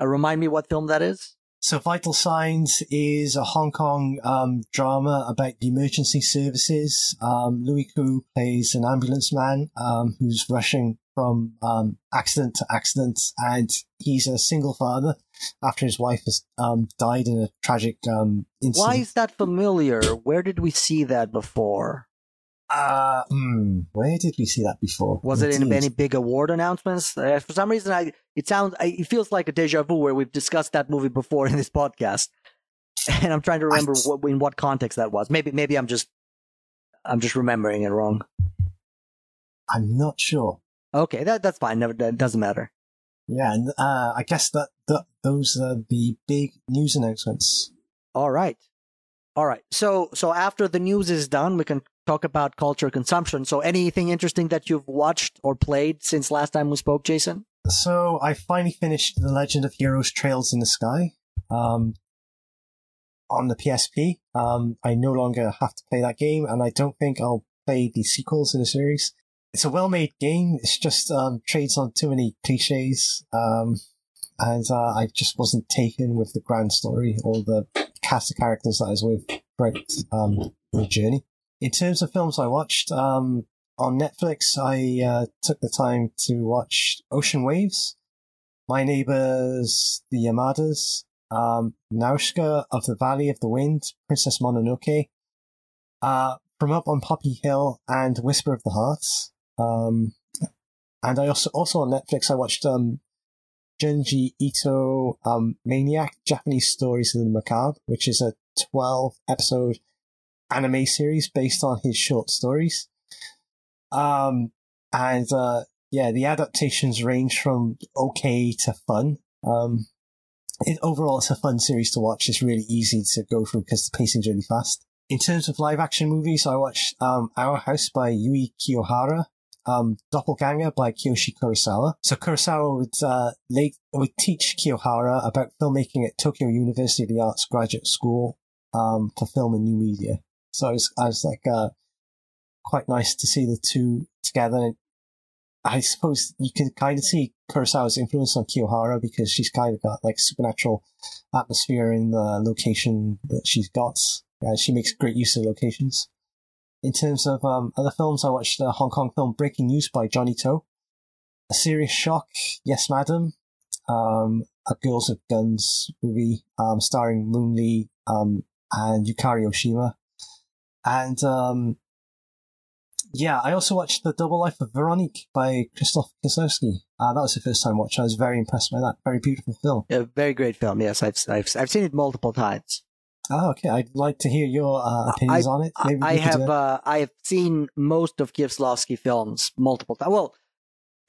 Speaker 5: Uh, remind me what film that is?
Speaker 6: So Vital Signs is a Hong Kong um, drama about the emergency services. Um, Louis Koo plays an ambulance man um, who's rushing from um, accident to accident, and he's a single father after his wife has um, died in a tragic um, incident.
Speaker 5: Why is that familiar? Where did we see that before?
Speaker 6: Uh, hmm, where did we see that before?
Speaker 5: Was it in any big award announcements? Uh, for some reason, I it sounds I, it feels like a deja vu where we've discussed that movie before in this podcast, (laughs) and I'm trying to remember what, in what context that was. Maybe maybe I'm just I'm just remembering it wrong.
Speaker 6: I'm not sure.
Speaker 5: Okay, that that's fine. Never that doesn't matter.
Speaker 6: Yeah, and uh, I guess that, that those are the big news announcements.
Speaker 5: All right, all right. So so after the news is done, we can talk about culture consumption. So anything interesting that you've watched or played since last time we spoke, Jason?
Speaker 6: So I finally finished The Legend of Heroes Trails in the Sky um, on the PSP. Um, I no longer have to play that game, and I don't think I'll play the sequels in the series. It's a well-made game. It's just um, trades on too many cliches, um, and uh, I just wasn't taken with the grand story or the cast of characters that I was with throughout um, the journey. In terms of films I watched, um, on Netflix, I uh, took the time to watch Ocean Waves, My Neighbors, The Yamadas, um, Nausicaä of the Valley of the Wind, Princess Mononoke, uh, From Up on Poppy Hill, and Whisper of the Hearts. Um, and I also, also on Netflix, I watched um, Junji Ito um, Maniac, Japanese Stories of the Macabre, which is a 12 episode anime series based on his short stories. Um, and, uh, yeah, the adaptations range from okay to fun. Um, it, overall, it's a fun series to watch. It's really easy to go through because the pacing's really fast. In terms of live action movies, I watched, um, Our House by Yui Kiyohara, um, Doppelganger by Kiyoshi Kurosawa. So Kurosawa would, uh, late, would teach Kiyohara about filmmaking at Tokyo University of the Arts Graduate School, um, for film and new media. So I was, I was like, uh, quite nice to see the two together. I suppose you can kind of see Kurosawa's influence on Kiyohara because she's kind of got like supernatural atmosphere in the location that she's got. Uh, she makes great use of locations. In terms of um, other films, I watched the Hong Kong film Breaking News by Johnny To. A Serious Shock, Yes Madam, um, a Girls with Guns movie um, starring Moon Lee um, and Yukari Oshima. And um, yeah, I also watched The Double Life of Veronique by Krzysztof Kieslowski. Uh, that was the first time watch. I was very impressed by that. Very beautiful film.
Speaker 5: A very great film. Yes, I've I've I've seen it multiple times.
Speaker 6: Oh, okay. I'd like to hear your uh, opinions on it. Maybe
Speaker 5: I have
Speaker 6: uh,
Speaker 5: I have seen most of Kieslowski films multiple times. Well,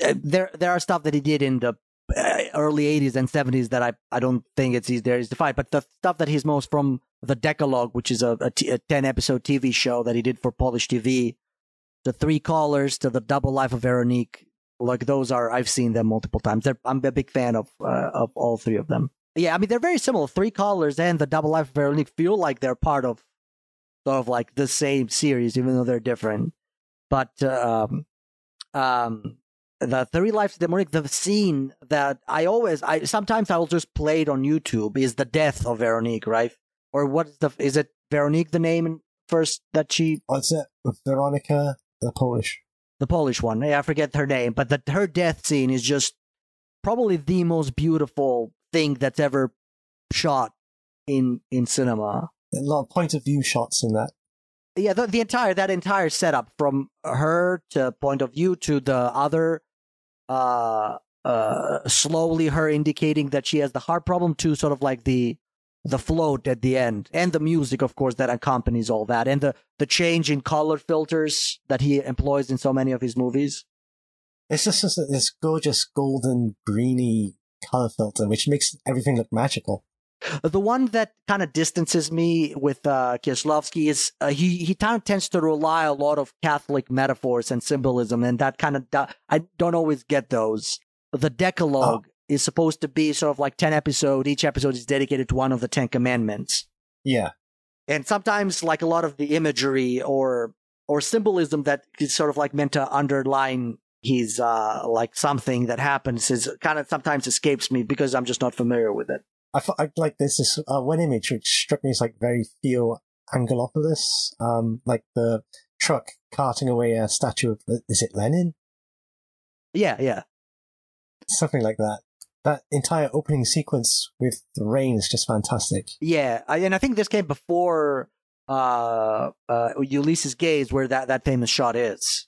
Speaker 5: uh, there there are stuff that he did in the uh, early '80s and '70s that I I don't think it's easy there is to find. But the stuff that he's most from the Decalogue, which is a, a, t- a ten episode TV show that he did for Polish TV, the Three Colors to the Double Life of Veronique, like those are I've seen them multiple times. They're, I'm a big fan of uh, of all three of them. Yeah, I mean they're very similar. Three Colors and the Double Life of Veronique feel like they're part of sort of like the same series, even though they're different. But um, um, the Three Lives of Veronique, the scene that I always, I sometimes I will just play it on YouTube is the death of Veronique, right? Or what is the is it Veronique the name first that she
Speaker 6: What's it? Veronica, the Polish.
Speaker 5: the Polish one. Yeah, I forget her name, but the, her death scene is just probably the most beautiful thing that's ever shot in in cinema.
Speaker 6: A lot of point of view shots in that.
Speaker 5: Yeah, the, the entire that entire setup from her to point of view to the other, uh, uh, slowly her indicating that she has the heart problem to sort of like the the float at the end and the music of course that accompanies all that and the the change in color filters that he employs in so many of his movies
Speaker 6: It's just this, this gorgeous golden greeny color filter, which makes everything look magical.
Speaker 5: The one that kind of distances me with uh, Kieslowski is uh, he he kind of tends to rely a lot of Catholic metaphors and symbolism, and that kind of I don't always get those. The Decalogue is supposed to be sort of like ten episode. Each episode is dedicated to one of the Ten Commandments,
Speaker 6: Yeah.
Speaker 5: and sometimes like a lot of the imagery or or symbolism that is sort of like meant to underline his uh like something that happens is kind of sometimes escapes me because I'm just not familiar with it.
Speaker 6: I thought I'd like there's this uh, one image which struck me as like very Theo Angelopoulos, um, like the truck carting away a statue of is it Lenin,
Speaker 5: Yeah, yeah.
Speaker 6: something like that. That entire opening sequence with the rain is just fantastic.
Speaker 5: Yeah, I, and I think this came before uh, uh, Ulysses Gaze, where that, that famous shot is.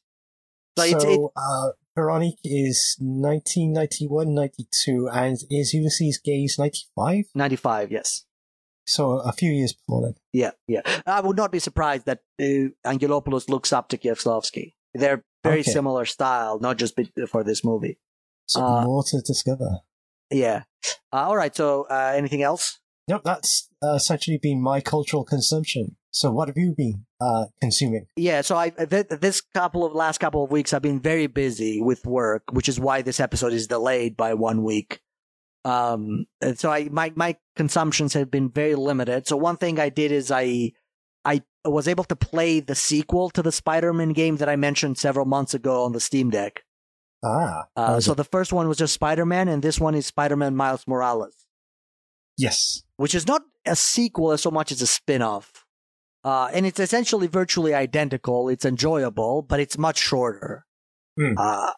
Speaker 5: So,
Speaker 6: So,
Speaker 5: it's, it,
Speaker 6: uh, Veronique is 1991, 92, and is Ulysses Gaze 95?
Speaker 5: 95, yes.
Speaker 6: So a few years before that.
Speaker 5: Yeah, yeah. I would not be surprised that uh, Angelopoulos looks up to Kieslowski. They're very
Speaker 6: Okay.
Speaker 5: similar style, not just for this movie.
Speaker 6: So
Speaker 5: Uh,
Speaker 6: more to discover.
Speaker 5: Yeah. Uh, all right. So, uh, anything else?
Speaker 6: Yep, that's uh, essentially been my cultural consumption. So what have you been uh, consuming?
Speaker 5: Yeah, so I th- this couple of last couple of weeks I've been very busy with work, which is why this episode is delayed by one week. Um, so I my my consumptions have been very limited. So one thing I did is I I was able to play the sequel to the Spider-Man game that I mentioned several months ago on the Steam Deck.
Speaker 6: Ah,
Speaker 5: Uh, so
Speaker 6: it?
Speaker 5: the first one was just Spider-Man, and this one is Spider-Man Miles Morales
Speaker 6: yes.
Speaker 5: which is not a sequel as so much as a spin-off. Uh, and it's essentially virtually identical. It's enjoyable, but it's much shorter.
Speaker 6: Hmm.
Speaker 5: Uh,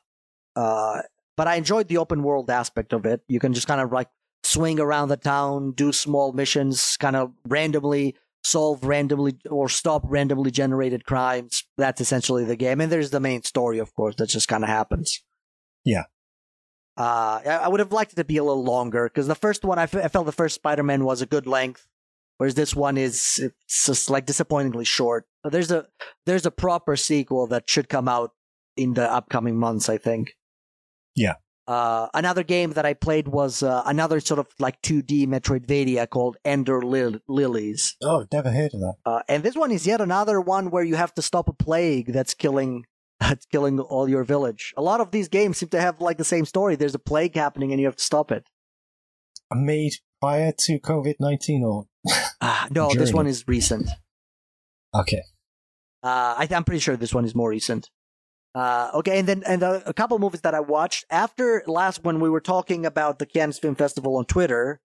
Speaker 5: uh, but I enjoyed the open world aspect of it. You can just kind of like swing around the town, do small missions, kind of randomly solve randomly or stop randomly generated crimes. That's essentially the game. And there's the main story, of course, that just kind of happens.
Speaker 6: Yeah.
Speaker 5: Uh, I I would have liked it to be a little longer because the first one, I felt the first Spider-Man was a good length, whereas this one is it's just like disappointingly short. But there's a there's a proper sequel that should come out in the upcoming months, I think.
Speaker 6: Yeah.
Speaker 5: Uh, another game that I played was uh, another sort of like 2D Metroidvania called Ender Lil- Lilies.
Speaker 6: Oh, I've never heard of that.
Speaker 5: Uh, and this one is yet another one where you have to stop a plague that's killing (laughs) that's killing all your village. A lot of these games seem to have like the same story. There's a plague happening and you have to stop it.
Speaker 6: Made prior to COVID 19 or. (laughs)
Speaker 5: Ah, no, this one is recent.
Speaker 6: Okay.
Speaker 5: Uh, I, I'm pretty sure this one is more recent. Uh, okay, and then and uh, a couple movies that I watched after last when we were talking about the Cannes Film Festival on Twitter.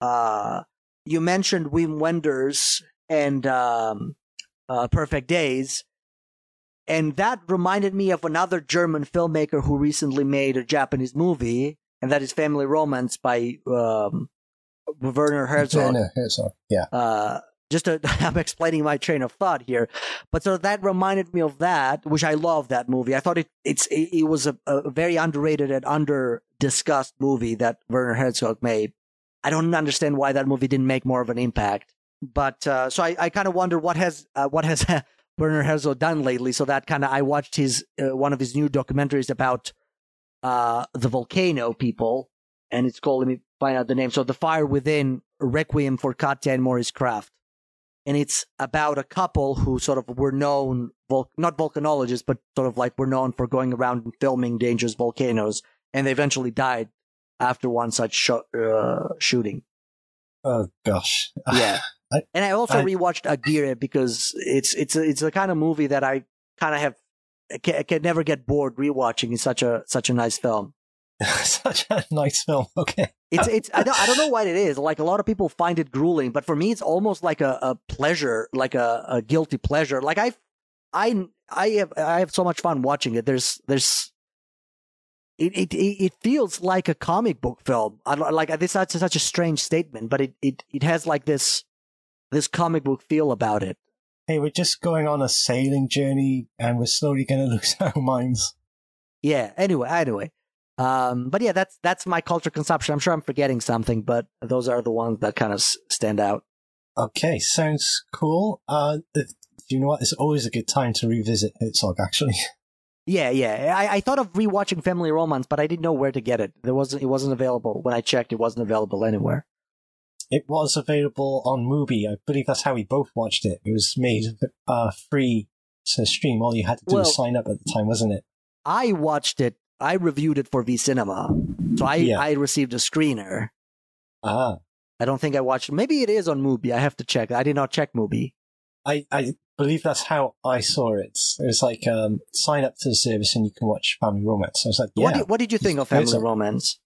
Speaker 5: Uh, you mentioned Wim Wenders and um, uh, Perfect Days, and that reminded me of another German filmmaker who recently made a Japanese movie, and that is Family Romance by um, Werner Herzog.
Speaker 6: Werner Herzog. Yeah.
Speaker 5: Uh, just to, (laughs) I'm explaining my train of thought here, but so that reminded me of that, which I love that movie. I thought it it's it, it was a, a very underrated and under discussed movie that Werner Herzog made. I don't understand why that movie didn't make more of an impact. But uh, so I, I kind of wonder what has uh, what has (laughs) Werner Herzog done lately. So that kind of I watched his uh, one of his new documentaries about uh, the volcano people, and it's called. Let me find out the name. So the Fire Within: Requiem for Katia and Maurice Krafft, and it's about a couple who sort of were known, vul- not volcanologists, but sort of like were known for going around and filming dangerous volcanoes, and they eventually died after one such sh- uh, shooting.
Speaker 6: Oh gosh.
Speaker 5: Yeah. (laughs)
Speaker 6: I-
Speaker 5: and I also
Speaker 6: I-
Speaker 5: rewatched Aguirre because it's it's a, it's the kind of movie that I kind of have I can, can never get bored rewatching. It's such a such a nice film. (laughs)
Speaker 6: Such a nice film. Okay.
Speaker 5: It's it's I don't I don't know what it is. Like a lot of people find it grueling, but for me, it's almost like a, a pleasure, like a, a guilty pleasure. Like I I I have I have so much fun watching it. There's there's it it it it feels like a comic book film. I like this. That's such a strange statement, but it it it has like this this comic book feel about it.
Speaker 6: Hey, we're just going on a sailing journey and we're slowly (laughs) going to lose our minds.
Speaker 5: Yeah. Anyway, anyway. Um, but yeah, that's that's my culture consumption. I'm sure I'm forgetting something, but those are the ones that kind of s- stand out.
Speaker 6: Okay, sounds cool. Uh, you know what? It's always a good time to revisit Herzog, actually. (laughs)
Speaker 5: Yeah, yeah. I, I thought of rewatching Family Romance, but I didn't know where to get it. There wasn't. It wasn't available when I checked. It wasn't available anywhere.
Speaker 6: It was available on Mubi. I believe that's how we both watched it. It was made uh, free to stream. All you had to do
Speaker 5: Well-
Speaker 6: was sign up at the time, wasn't it?
Speaker 5: I watched it. I reviewed it for V Cinema, so I
Speaker 6: Yeah.
Speaker 5: I received a screener.
Speaker 6: Ah,
Speaker 5: I don't think I watched. Maybe it is on Mubi. I have to check. I did not check Mubi.
Speaker 6: I, I believe that's how I saw it. It was like um, sign up to the service and you can watch Family Romance. I was like, yeah.
Speaker 5: What did, What did you think of Family. Romance?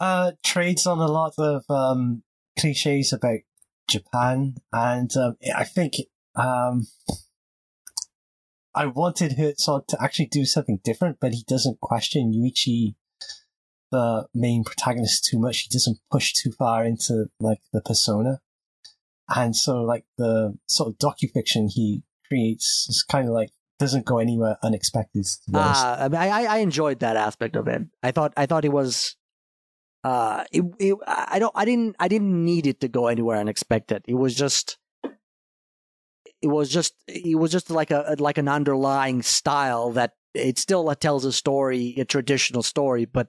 Speaker 6: uh, trades on a lot of um, cliches about Japan, and um, I think um, I wanted Herzog to actually do something different, but he doesn't question Yuichi, the main protagonist, too much. He doesn't push too far into like the persona, and so like the sort of docufiction he creates is kind of like doesn't go anywhere unexpected.
Speaker 5: Ah, I, mean, I I enjoyed that aspect of it. I thought I thought it was. Uh, it, it, I don't, I didn't, I didn't need it to go anywhere unexpected. It was just, it was just, it was just like a, like an underlying style that it still tells a story, a traditional story, but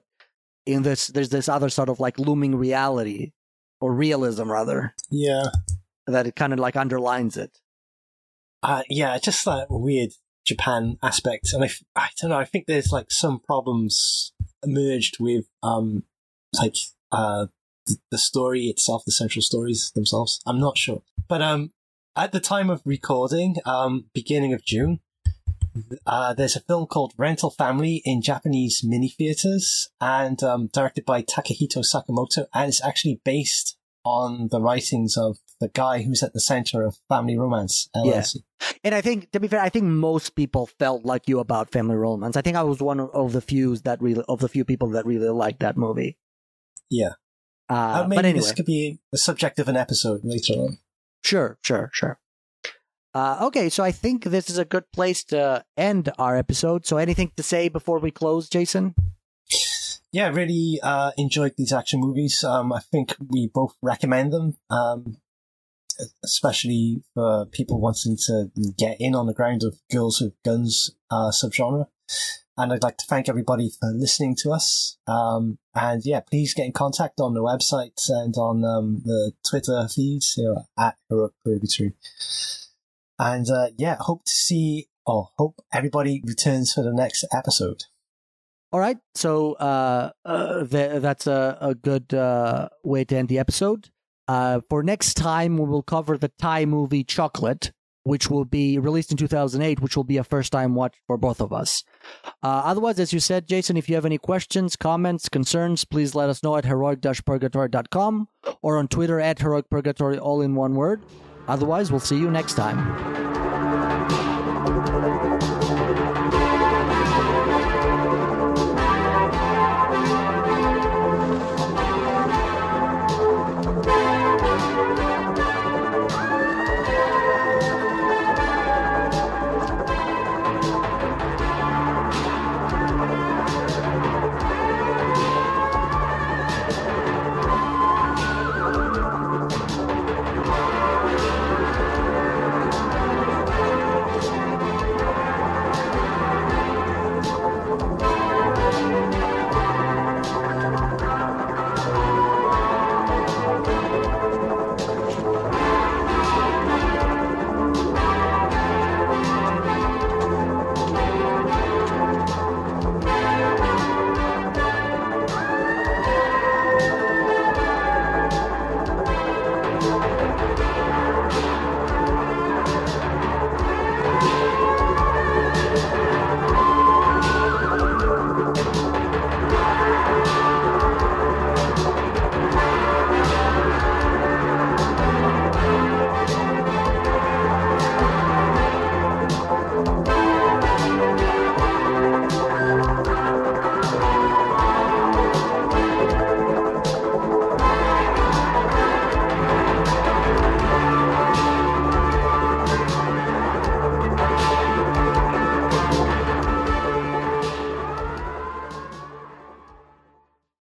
Speaker 5: in this, there's this other sort of like looming reality or realism rather
Speaker 6: yeah.
Speaker 5: that it kind of like underlines it.
Speaker 6: Uh, yeah, just that weird Japan aspect, and I, I don't know. I think there's like some problems emerged with um, like uh, th- the story itself, the central stories themselves. I'm not sure, but um, at the time of recording, um, beginning of June, uh, there's a film called Rental Family in Japanese mini theaters, and um, directed by Takahito Sakamoto, and it's actually based on the writings of the guy who's at the center of Family Romance LLC.
Speaker 5: And I think, to be fair, I think most people felt like you about Family Romance. I think I was one of the few that really, of the few people that really liked that movie.
Speaker 6: Yeah.
Speaker 5: Uh,
Speaker 6: Uh, maybe
Speaker 5: but anyway,
Speaker 6: this could be the subject of an episode later on.
Speaker 5: sure, sure, sure. Uh, okay, so I think this is a good place to end our episode. So, anything to say before we close, Jason?
Speaker 6: Yeah, really uh, enjoyed these action movies. Um, I think we both recommend them, um, especially for people wanting to get in on the ground of girls with guns uh, subgenre. And I'd like to thank everybody for listening to us. Um, and yeah, please get in contact on the website and on um, the Twitter feeds here at Heroic Purgatory. And uh, yeah, hope to see, or hope everybody returns for the next episode.
Speaker 5: All right, so uh, uh, th- that's a, a good uh, way to end the episode. Uh, for next time, we will cover the Thai movie Chocolate, which will be released in 2008, which will be a first time watch for both of us. Uh, otherwise, as you said, Jason, if you have any questions, comments, concerns, please let us know at heroic-purgatory.com or on Twitter at heroic purgatory, all in one word. Otherwise, we'll see you next time.